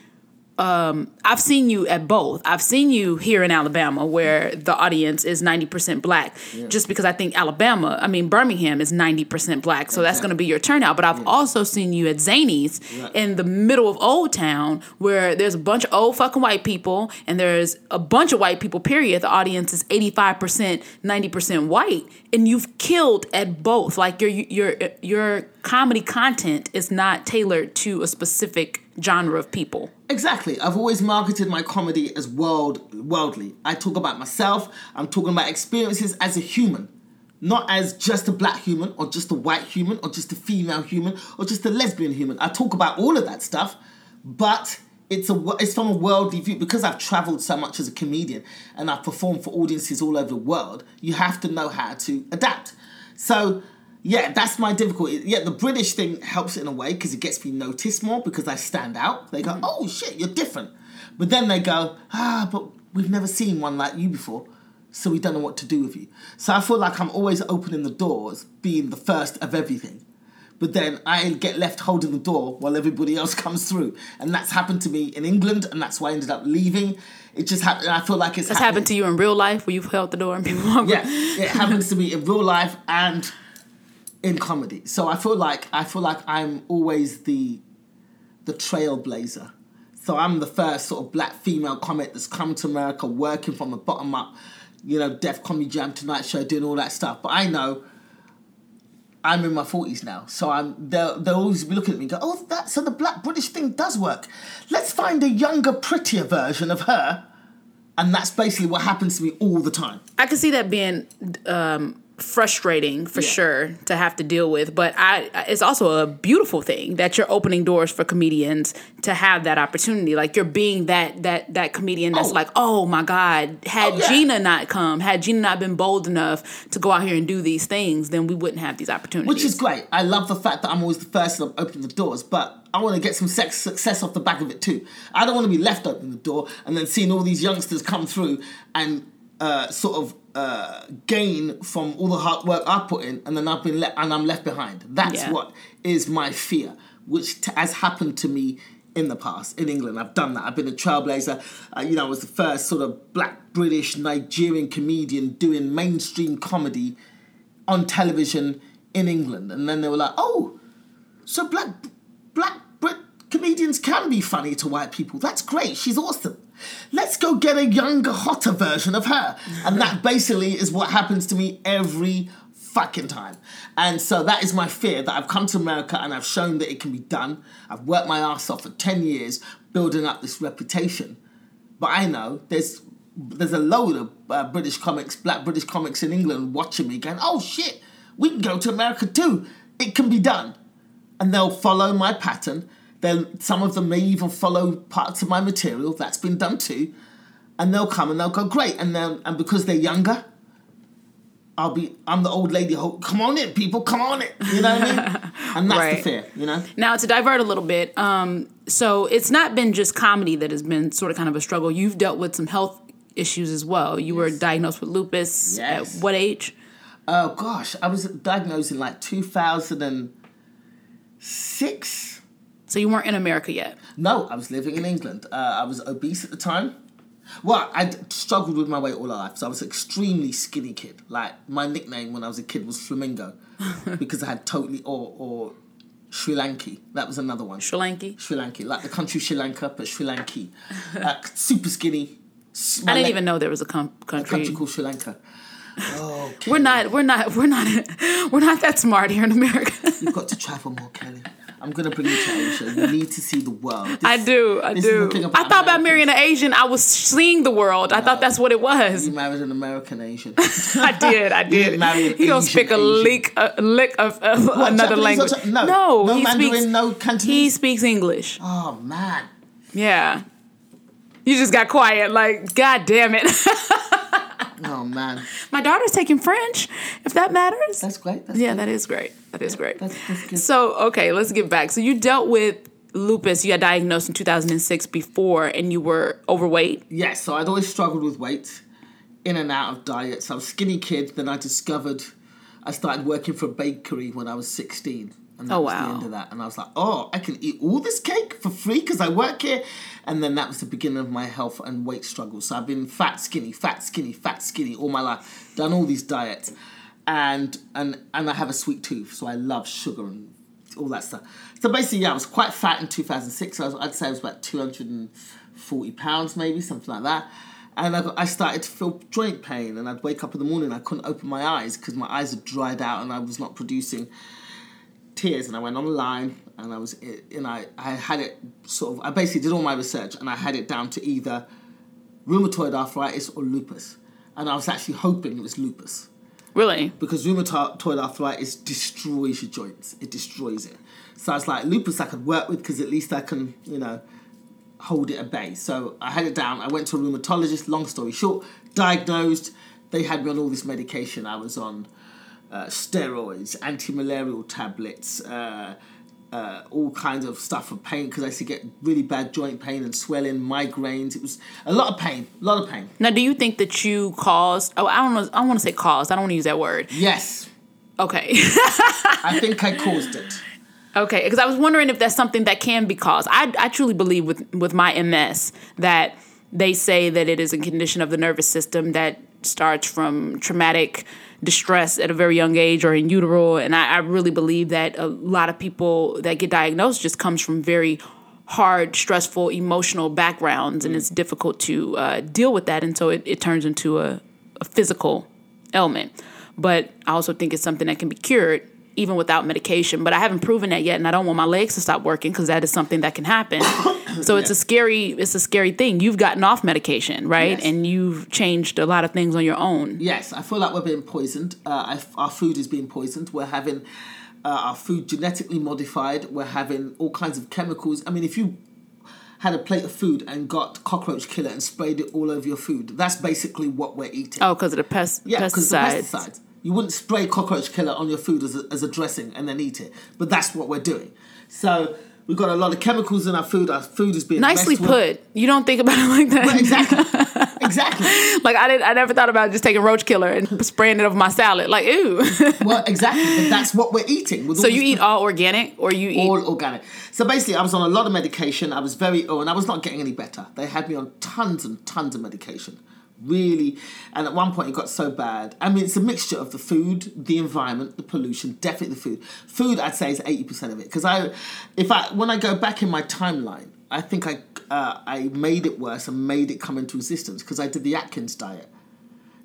Um, I've seen you at both. I've seen you here in Alabama, where the audience is ninety percent black. Just because I think Alabama, I mean Birmingham, is ninety percent black, so that's going to be your turnout. But I've also seen you at Zanies in the middle of Old Town, where there's a bunch of old fucking white people, and there's a bunch of white people. Period. The audience is eighty five percent, ninety percent white, and you've killed at both. Like your your your comedy content is not tailored to a specific genre of people. Exactly. I've always marketed my comedy as world worldly. I talk about myself. I'm talking about experiences as a human, not as just a black human or just a white human or just a female human or just a lesbian human. I talk about all of that stuff, but it's a it's from a worldly view because I've traveled so much as a comedian and I've performed for audiences all over the world. You have to know how to adapt. So yeah, that's my difficulty. Yeah, the British thing helps in a way because it gets me noticed more because I stand out. They go, "Oh shit, you're different," but then they go, "Ah, but we've never seen one like you before." So we don't know what to do with you. So I feel like I'm always opening the doors, being the first of everything. But then I get left holding the door while everybody else comes through. And that's happened to me in England, and that's why I ended up leaving. It just happened. I feel like it's That's happened to you in real life, where you've held the door and people walk. yeah, it happens to me in real life and in comedy. So I feel like I feel like I'm always the the trailblazer. So I'm the first sort of black female comic that's come to America working from the bottom up, you know, Def Comedy Jam, Tonight Show, doing all that stuff. But I know I'm in my forties now, so I'm they'll they'll always be looking at me and go, Oh, that so the black British thing does work. Let's find a younger, prettier version of her. And that's basically what happens to me all the time. I can see that being um, frustrating for Yeah. sure to have to deal with, but I it's also a beautiful thing that you're opening doors for comedians to have that opportunity. Like you're being that that that comedian that's Oh. like, oh my god, had Oh, yeah. Gina not come, had Gina not been bold enough to go out here and do these things, then we wouldn't have these opportunities. Which is great. I love the fact that I'm always the first to open the doors, but I want to get some sex success off the back of it too. I don't want to be left open the door and then seeing all these youngsters come through and uh, sort of uh, gain from all the hard work I put in, and then I've been left and I'm left behind. That's Yeah. what is my fear, which t- has happened to me in the past in England. I've done that. I've been a trailblazer. Uh, you know, I was the first sort of black British Nigerian comedian doing mainstream comedy on television in England, and then they were like, "Oh, so black black Brit comedians can be funny to white people. That's great. She's awesome. Let's go get a younger, hotter version of her." And that basically is what happens to me every fucking time. And so that is my fear that I've come to America and I've shown that it can be done. I've worked my ass off for 10 years building up this reputation. But I know there's there's a load of uh, British comics, black British comics in England watching me going, oh shit, we can go to America too. It can be done. And they'll follow my pattern. Then some of them may even follow parts of my material. That's been done too. And they'll come and they'll go, great. And then and because they're younger, I'll be I'm the old lady. ho- Come on in, people. Come on in. You know what I mean? And that's Right. the fear. You know. Now, to divert a little bit, um, so it's not been just comedy that has been sort of kind of a struggle. You've dealt with some health issues as well. You were diagnosed with lupus Yes. at what age? Oh gosh, I was diagnosed in like 2006. So you weren't in America yet. No, I was living in England. Uh, I was obese at the time. Well, I struggled with my weight all my life, so I was an extremely skinny kid. Like my nickname when I was a kid was Flamingo, because I had totally or or Sri Lanki. That was another one. Sri Lanka. Sri Lanki, like the country Sri Lanka, but Sri Lanki. Uh, super skinny. I didn't even know there was a com- country. country called Sri Lanka. Oh, We're not. We're not. We're not. We're not that smart here in America. You've got to travel more, Kelly. I'm gonna bring you to Asia. You need to see the world. This- I do. I this is the do. I thought about marrying an Asian. I was seeing the world. I thought that's what it was. You married an American Asian. I did. I did. He don't speak a Asian. lick, a lick of, of What, another Japanese or language. Ja- no. No he Mandarin, speaks. no Cantonese? He speaks English. oh man. Yeah. You just got quiet, like, God damn it. Oh man, My daughter's taking French, if that matters. that's great. That's yeah, that is great. That is great. That's, that's. So, okay, let's get back. So, you dealt with lupus. You got diagnosed in 2006 before, and you were overweight. Yes, so I'd always struggled with weight, in and out of diets. I was a skinny kid. Then I discovered I started working for a bakery when I was 16. And oh, that Oh, was wow. the end of that. And I was like, oh, I can eat all this cake for free because I work here. And then that was the beginning of my health and weight struggle. So I've been fat, skinny, fat, skinny, fat, skinny all my life. Done all these diets. And and and I have a sweet tooth, so I love sugar and all that stuff. So basically, yeah, I was quite fat in 2006. I was, I'd say I was about 240 pounds, maybe something like that. And I, got, I started to feel joint pain, and I'd wake up in the morning, I couldn't open my eyes because my eyes had dried out, and I was not producing tears. And I went online, and I was, and I, I had it sort of. I basically did all my research, and I had it down to either rheumatoid arthritis or lupus, and I was actually hoping it was lupus Really? because rheumatoid arthritis destroys your joints. It destroys it. So I was like, lupus I could work with because at least I can, you know, hold it at bay. So I had it down. I went to a rheumatologist. Long story short, diagnosed. They had me on all this medication. I was on uh, steroids, anti-malarial tablets, uh, uh, all kinds of stuff for pain because I used to get really bad joint pain and swelling, migraines. It was a lot of pain, a lot of pain. Now, do you think that you caused? Oh, I don't know. I don't want to say caused. I don't want to use that word. Yes, Okay. I think I caused it. Okay, because I was wondering if that's something that can be caused. I, I truly believe with with my MS that they say that it is a condition of the nervous system that starts from traumatic distress at a very young age or in utero, and I, I really believe that a lot of people that get diagnosed just comes from very hard, stressful, emotional backgrounds, and it's difficult to uh, deal with that, and so it, it turns into a, a physical ailment. But I also think it's something that can be cured even without medication. But I haven't proven that yet, and I don't want my legs to stop working because that is something that can happen. so it's a scary, it's a scary thing. You've gotten off medication, right? Yes. And you've changed a lot of things on your own. Yes, I feel like we're being poisoned. Uh, I, our food is being poisoned. We're having uh, our food genetically modified. We're having all kinds of chemicals. I mean, if you had a plate of food and got cockroach killer and sprayed it all over your food, that's basically what we're eating. Oh, because of the pest- yeah, because the pesticides. You wouldn't spray cockroach killer on your food as a, as a dressing and then eat it, but that's what we're doing. So we've got a lot of chemicals in our food. Our food is being Nicely with. put. You don't think about it like that. Well, exactly, exactly. like I didn't. I never thought about just taking roach killer and spraying it over my salad. Like ooh. Well, exactly. But that's what we're eating. with so you eat all organic, or you eat? all organic. So basically, I was on a lot of medication. I was very ill, and I was not getting any better. They had me on tons and tons of medication, really. And at one point, it got so bad. I mean, it's a mixture of the food, the environment, the pollution. Definitely the food. Food, I'd say, is eighty percent of it. Because I, if I, when I go back in my timeline, I think I, uh, I made it worse and made it come into existence because I did the Atkins diet.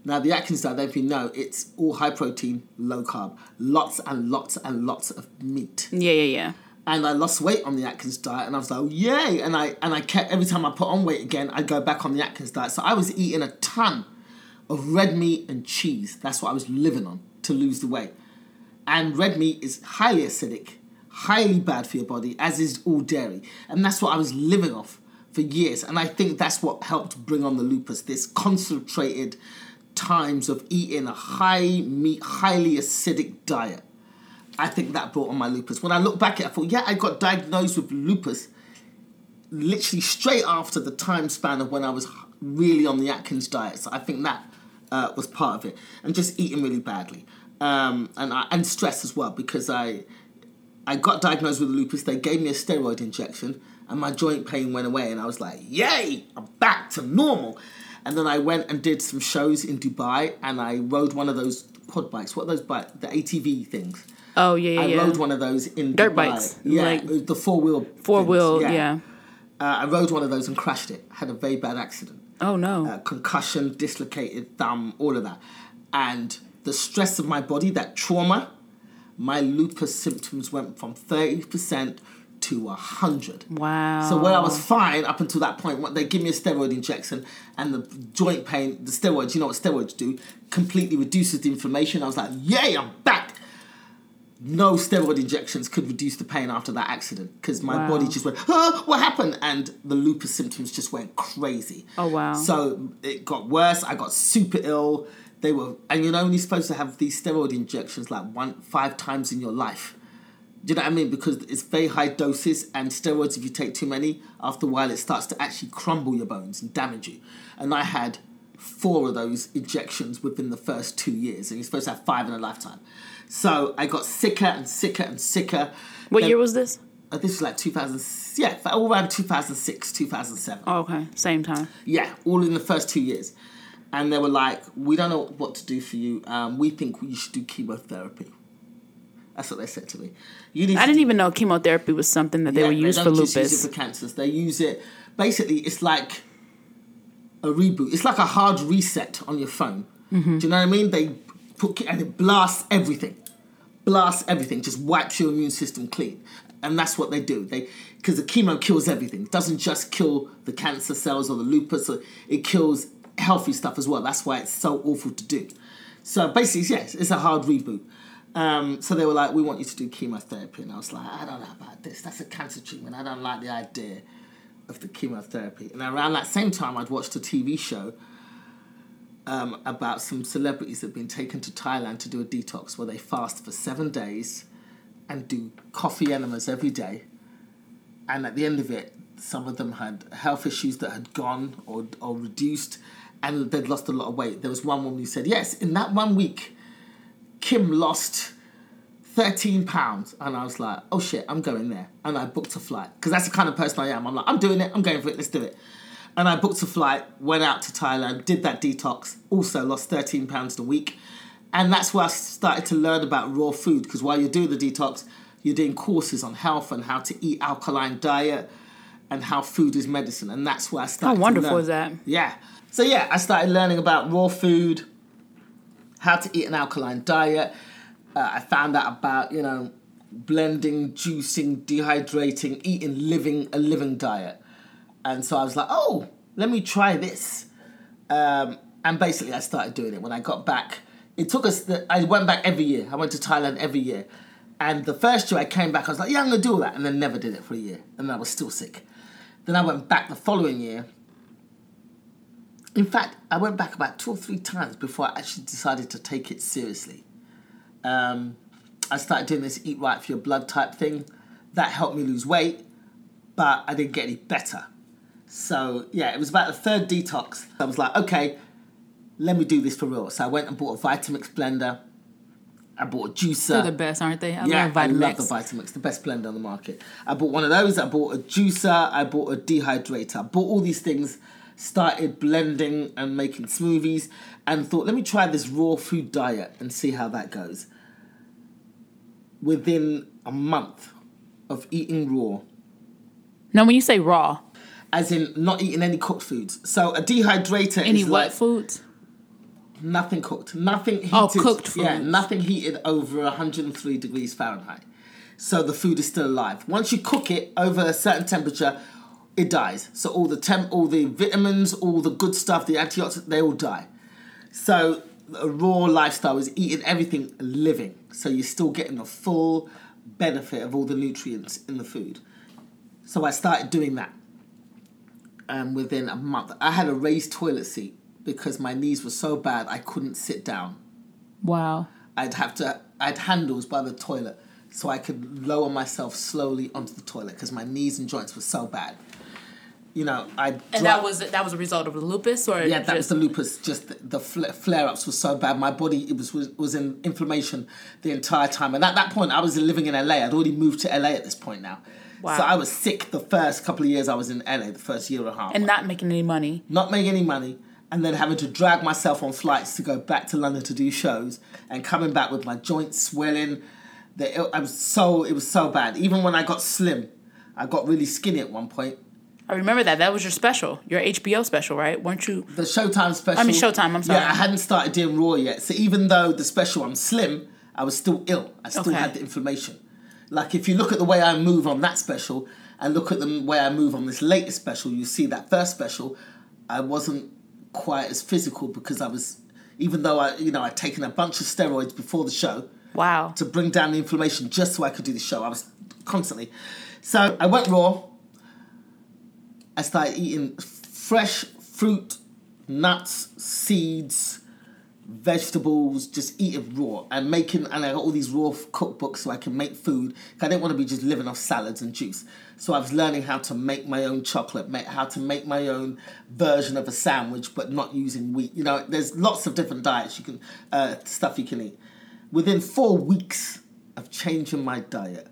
Now, the Atkins diet, if you know, it's all high protein, low carb, lots and lots and lots of meat yeah, yeah, yeah. And I lost weight on the Atkins diet, and I was like, yay! And I and I kept every time I put on weight again, I'd go back on the Atkins diet. So I was eating a ton of red meat and cheese. That's what I was living on to lose the weight. And red meat is highly acidic, highly bad for your body, as is all dairy, and that's what I was living off for years. And I think that's what helped bring on the lupus. This concentrated times of eating a high meat, highly acidic diet. I think that brought on my lupus. When I look back at it, I thought, yeah, I got diagnosed with lupus literally straight after the time span of when I was really on the Atkins diet. So I think that uh, was part of it. And just eating really badly. Um, and, I, and stress as well, because I, I got diagnosed with lupus. They gave me a steroid injection, and my joint pain went away. And I was like, yay, I'm back to normal. And then I went and did some shows in Dubai, and I rode one of those quad bikes. What are those bikes? The ATV things. Oh yeah, yeah. I yeah. rode one of those in Dirt Dubai. bikes, Yeah, like the four wheel. Four wheel, yeah. Uh, I rode one of those and crashed it. Had a very bad accident. Oh no. Uh, concussion, dislocated thumb, all of that. And the stress of my body, that trauma, my lupus symptoms went from 30% to 100. wow. So where I was fine up until that point, they give me a steroid injection and the joint pain, the steroids, you know what steroids do, completely reduces the inflammation. I was like, yay, I'm back. No steroid injections could reduce the pain after that accident because my Wow. body just went, huh, what happened? And the lupus symptoms just went crazy. Oh, wow. So it got worse. I got super ill. They were, and you're only supposed to have these steroid injections like one, five times in your life. Do you know what I mean? Because it's very high doses, and steroids, if you take too many, after a while it starts to actually crumble your bones and damage you. And I had four of those injections within the first two years, and you're supposed to have five in a lifetime. So I got sicker and sicker and sicker. What Then- year was this? uh, this was like 2000, yeah, all around 2006, 2007. Oh, okay, same time. Yeah, all in the first two years. And they were like, we don't know what to do for you. Um, we think you should do chemotherapy. That's what they said to me. You need I didn't do- even know chemotherapy was something that they yeah, would use for lupus. Use it for cancers. They use it, basically, it's like a reboot. It's like a hard reset on your phone. Mm-hmm. Do you know what I mean? They put, and it blasts everything. Blasts everything, just wipes your immune system clean. And that's what they do. They because the chemo kills everything. It doesn't just kill the cancer cells or the lupus, or it kills healthy stuff as well. That's why it's so awful to do. So basically, yes, it's a hard reboot. Um, so they were like, "We want you to do chemotherapy," and I was like, "I don't know about this. That's a cancer treatment. I don't like the idea of the chemotherapy." And around that same time, I'd watched a TV show um, about some celebrities that have been taken to Thailand to do a detox where they fast for seven days and do coffee enemas every day. And at the end of it, some of them had health issues that had gone or, or reduced and they'd lost a lot of weight. There was one woman who said, Yes, in that one week, Kim lost 13 pounds. And I was like, Oh shit, I'm going there. And I booked a flight because that's the kind of person I am. I'm like, I'm doing it, I'm going for it, let's do it. And I booked a flight, went out to Thailand, did that detox, also lost 13 pounds a week. And that's where I started to learn about raw food because while you're doing the detox, you're doing courses on health and how to eat alkaline diet and how food is medicine. And that's where I started. How wonderful is that? Yeah. So yeah, I started learning about raw food, how to eat an alkaline diet. Uh, I found out about you know blending, juicing, dehydrating, eating living a living diet, and so I was like, oh, let me try this. Um, and basically, I started doing it when I got back. It took us. The, I went back every year. I went to Thailand every year, and the first year I came back, I was like, yeah, I'm gonna do that, and then never did it for a year, and I was still sick. Then I went back the following year. In fact, I went back about two or three times before I actually decided to take it seriously. Um, I started doing this eat right for your blood type thing. That helped me lose weight, but I didn't get any better. So, yeah, it was about the third detox. I was like, okay, let me do this for real. So I went and bought a Vitamix blender. I bought a juicer. They're the best, aren't they? I Yeah, love I love the Vitamix, the best blender on the market. I bought one of those. I bought a juicer. I bought a dehydrator. I bought all these things. Started blending and making smoothies, and thought, let me try this raw food diet and see how that goes. Within a month of eating raw, now, when you say raw, as in not eating any cooked foods. So a dehydrator any is what like foods? Nothing cooked. Nothing oh, heated. Oh, cooked Yeah, nothing heated over 103 degrees Fahrenheit. So the food is still alive. Once you cook it over a certain temperature, it dies. So all the temp, all the vitamins, all the good stuff, the antioxidants, they all die. So a raw lifestyle is eating everything living. So you're still getting the full benefit of all the nutrients in the food. So I started doing that. And within a month, I had a raised toilet seat because my knees were so bad I couldn't sit down. Wow. I'd have to, I had handles by the toilet so I could lower myself slowly onto the toilet because my knees and joints were so bad. You know, I And that was that was a result of the lupus, or yeah, that was the lupus. Just the, the flare ups were so bad. My body it was, was was in inflammation the entire time. And at that point, I was living in LA. I'd already moved to LA at this point now. Wow. So I was sick the first couple of years I was in LA. The first year and a half, and not making any money. not making any money, and then having to drag myself on flights to go back to London to do shows, and coming back with my joints swelling. The, I was so it was so bad. Even when I got slim, I got really skinny at one point. I remember that. That was your special, your HBO special, right? Weren't you? the Showtime special. I mean, Showtime, I'm sorry. Yeah, I hadn't started doing Raw yet. So even though the special I'm slim, I was still ill. I still Okay. had the inflammation. Like if you look at the way I move on that special and look at the way I move on this latest special, you see that first special, I wasn't quite as physical because I was, even though I, you know, I'd taken a bunch of steroids before the show, Wow. to bring down the inflammation just so I could do the show. I was constantly. So I went raw. I started eating fresh fruit, nuts, seeds, vegetables, just eating raw and making. And I got all these raw cookbooks so I can make food. I didn't want to be just living off salads and juice. So I was learning how to make my own chocolate, make, how to make my own version of a sandwich, but not using wheat. You know, there's lots of different diets you can, uh, stuff you can eat. Within four weeks of changing my diet,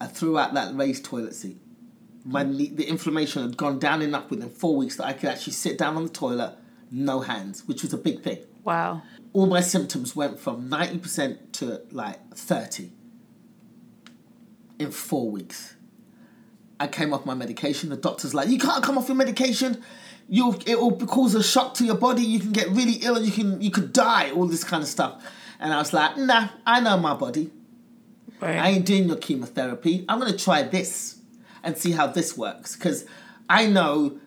I threw out that raised toilet seat. My the inflammation had gone down enough within four weeks that I could actually sit down on the toilet, no hands, which was a big thing. Wow. All my symptoms went from ninety percent to like thirty in four weeks. I came off my medication. The doctor's like, "You can't come off your medication. You it will cause a shock to your body. You can get really ill, and you can you could die. All this kind of stuff." And I was like, "Nah, I know my body. Right. I ain't doing your chemotherapy. I'm gonna try this and see how this works because I know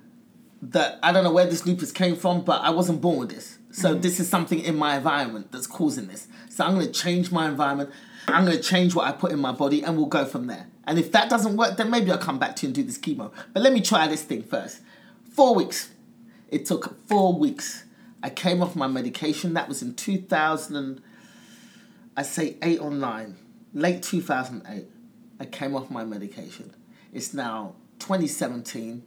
that I don't know where this lupus came from, but I wasn't born with this. So mm-hmm. this is something in my environment that's causing this. So I'm gonna change my environment. I'm gonna change what I put in my body, and we'll go from there. And if that doesn't work, then maybe I'll come back to you and do this chemo. But let me try this thing first. Four weeks. It took four weeks. I came off my medication. That was in 2000. And, I say eight or nine, late 2008, I came off my medication. It's now 2017.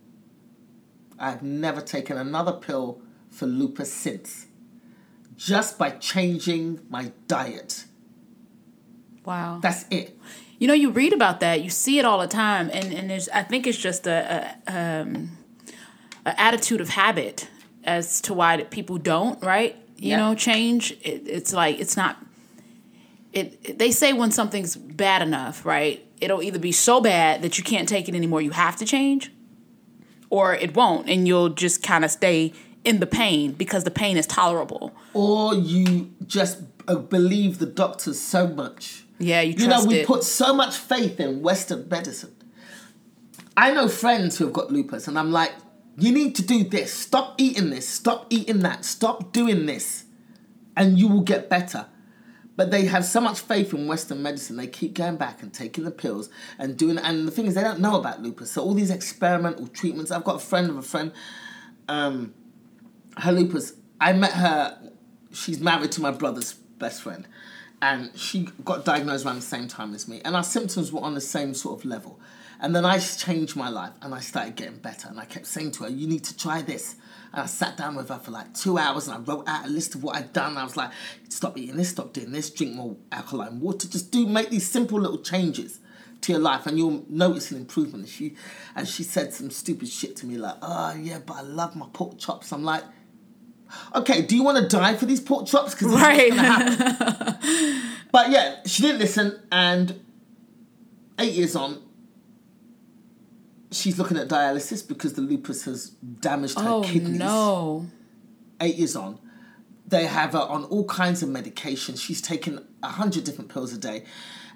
I've never taken another pill for lupus since. Just by changing my diet. wow. That's it. You know, you read about that, you see it all the time, and and there's I think it's just a, a um, a attitude of habit as to why people don't right. You Yeah. know, change. It, it's like it's not. It, it they say when something's bad enough, right? It'll either be so bad that you can't take it anymore, you have to change, or it won't, and you'll just kind of stay in the pain because the pain is tolerable. Or you just uh, believe the doctors so much. Yeah, you You know, we it. put so much faith in Western medicine. I know friends who have got lupus, and I'm like, you need to do this. Stop eating this. Stop eating that. Stop doing this, and you will get better. But they have so much faith in Western medicine, they keep going back and taking the pills and doing. And the thing is, they don't know about lupus. So all these experimental treatments. I've got a friend of a friend. Um, her lupus. I met her. She's married to my brother's best friend, and she got diagnosed around the same time as me. And our symptoms were on the same sort of level. And then I changed my life, and I started getting better. And I kept saying to her, "You need to try this." And I sat down with her for like two hours, and I wrote out a list of what I'd done. I was like, "Stop eating this, stop doing this, drink more alkaline water. Just do make these simple little changes." to your life and you'll notice an improvement. And she and she said some stupid shit to me like, oh yeah, but I love my pork chops. I'm like, okay, do you want to die for these pork chops? Because Right. but yeah, she didn't listen, and eight years on, she's looking at dialysis because the lupus has damaged her oh kidneys no. eight years on, they have her on all kinds of medication. She's taken a hundred different pills a day.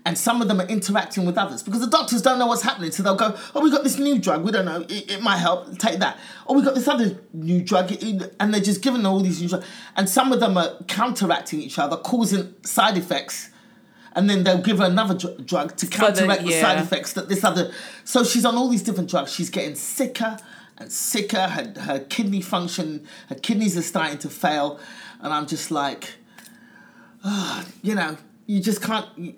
And some of them are interacting with others because the doctors don't know what's happening. So they'll go, Oh, we got this new drug. We don't know. It, it might help. Take that. Oh, we got this other new drug. And they're just giving her all these new drugs. And some of them are counteracting each other, causing side effects. And then they'll give her another dr- drug to the- counteract the, side effects that this other. So she's on all these different drugs. She's getting sicker and sicker. Her, her kidney function, her kidneys are starting to fail. And I'm just like, ah, you know, you just can't. You,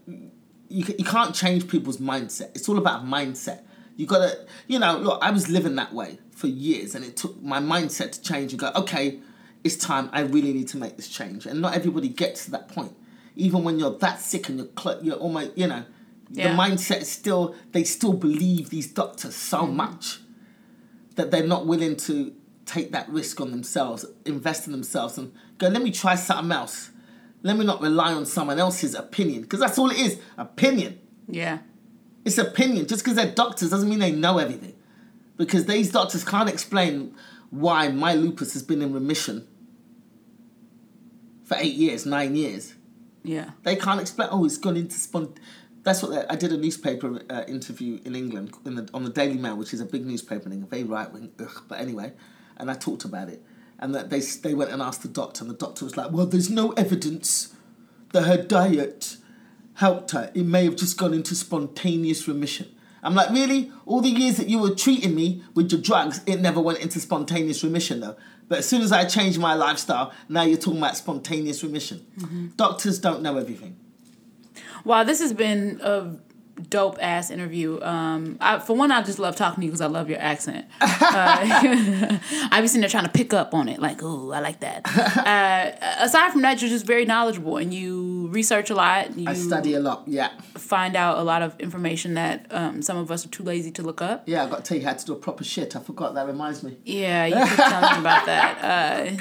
you, you can't change people's mindset. It's all about mindset. You gotta, you know, look, I was living that way for years and it took my mindset to change and go, okay, it's time. I really need to make this change. And not everybody gets to that point. Even when you're that sick and you're, cl- you're almost, you know, Yeah. the mindset is still, they still believe these doctors so mm. much that they're not willing to take that risk on themselves, invest in themselves, and go, let me try something else. Let me not rely on someone else's opinion, because that's all it is opinion. Yeah. It's opinion. Just because they're doctors doesn't mean they know everything. Because these doctors can't explain why my lupus has been in remission for eight years, nine years. Yeah. They can't explain. Oh, it's gone into spont. That's what they, I did a newspaper uh, interview in England in the, on the Daily Mail, which is a big newspaper in England, very right wing. But anyway, and I talked about it, and that they they went and asked the doctor, and the doctor was like, "Well, there's no evidence that her diet helped her. It may have just gone into spontaneous remission. I'm like, really? All the years that you were treating me with your drugs, it never went into spontaneous remission though. But as soon as I changed my lifestyle, now you're talking about spontaneous remission. Doctors don't know everything. Wow, this has been a dope ass interview. Um, I, for one, I just love talking to you because I love your accent. Uh, I be sitting there trying to pick up on it, like, oh, I like that. Uh, aside from that, you're just very knowledgeable and you research a lot. You I study a lot, yeah. Find out a lot of information that um, some of us are too lazy to look up. Yeah, I got to tell you how to do a proper shit. I forgot, that reminds me. Yeah, you keep telling me about that. Uh,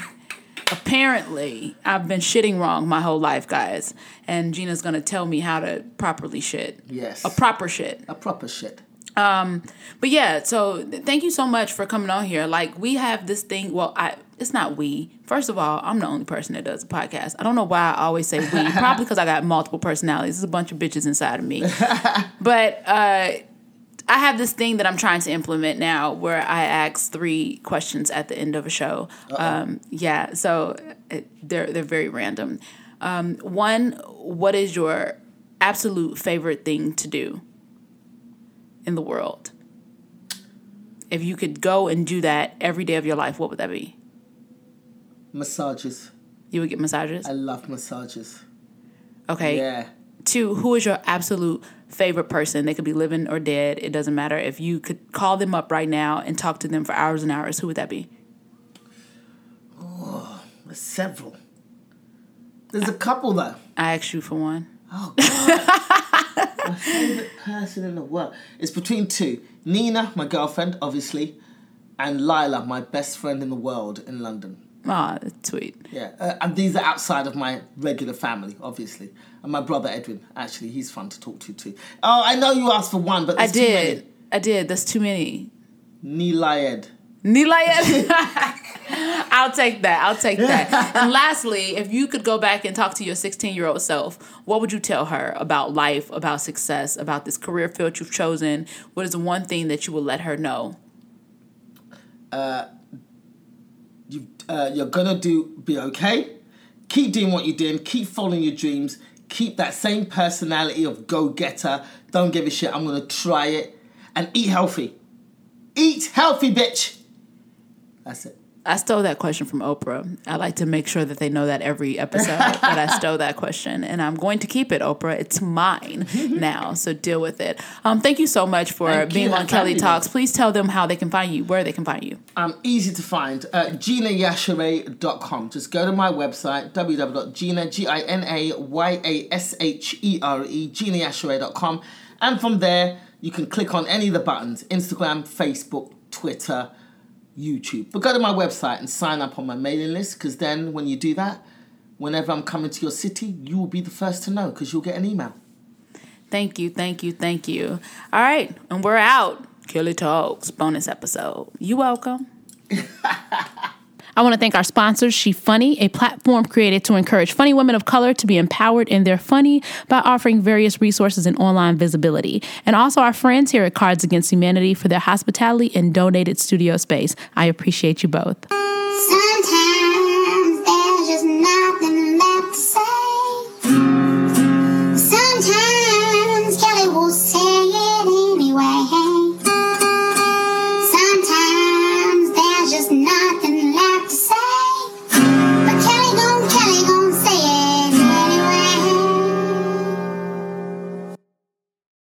apparently, I've been shitting wrong my whole life, guys. And Gina's gonna tell me how to properly shit. Yes. A proper shit. A proper shit. But yeah, so thank you so much for coming on here. Like we have this thing. Well, I it's not we. First of all, I'm the only person that does a podcast. I don't know why I always say we. Probably because I got multiple personalities. There's a bunch of bitches inside of me. but uh, I have this thing that I'm trying to implement now, where I ask three questions at the end of a show. Um, yeah, so it, they're they're very random. Um, one, what is your absolute favorite thing to do in the world? If you could go and do that every day of your life, what would that be? Massages. You would get massages. I love massages. Okay. Yeah. Two, who is your absolute favorite person? They could be living or dead. It doesn't matter. If you could call them up right now and talk to them for hours and hours, who would that be? Oh, there's several. There's a couple though. I asked you for one. Oh God. my favorite person in the world. It's between two. Nina, my girlfriend, obviously, and Lila, my best friend in the world in London. Ah, that's sweet. Yeah, uh, and these are outside of my regular family, obviously. And my brother Edwin, actually, he's fun to talk to too. Oh, I know you asked for one, but I there's too many. did. I did. That's too many. Nilayed. Nilayet. I'll take that. I'll take that. and lastly, if you could go back and talk to your 16 year old self, what would you tell her about life, about success, about this career field you've chosen? What is the one thing that you will let her know? you uh, you're gonna do be okay. Keep doing what you're doing. Keep following your dreams. Keep that same personality of go getter. Don't give a shit. I'm gonna try it and eat healthy. Eat healthy, bitch. That's it. I stole that question from Oprah. I like to make sure that they know that every episode that I stole that question, and I'm going to keep it, Oprah. It's mine now, so deal with it. Um, thank you so much for Thank being you. on That's Kelly. Talks. Please tell them how they can find you, where they can find you. Um, easy to find. Uh, GinaYashere.com. Just go to my website, www.gina, G-I-N-A-Y-A-S-H-E-R-E, GinaYashere.com. And from there, you can click on any of the buttons, Instagram, Facebook, Twitter, YouTube. But go to my website and sign up on my mailing list, because then when you do that, whenever I'm coming to your city, you will be the first to know, because you'll get an email. Thank you, thank you, thank you. All right, and we're out. Kelly Talks bonus episode. You welcome. I want to thank our sponsors, She Funny, a platform created to encourage funny women of color to be empowered in their funny by offering various resources and online visibility. And also our friends here at Cards Against Humanity for their hospitality and donated studio space. I appreciate you both. Sun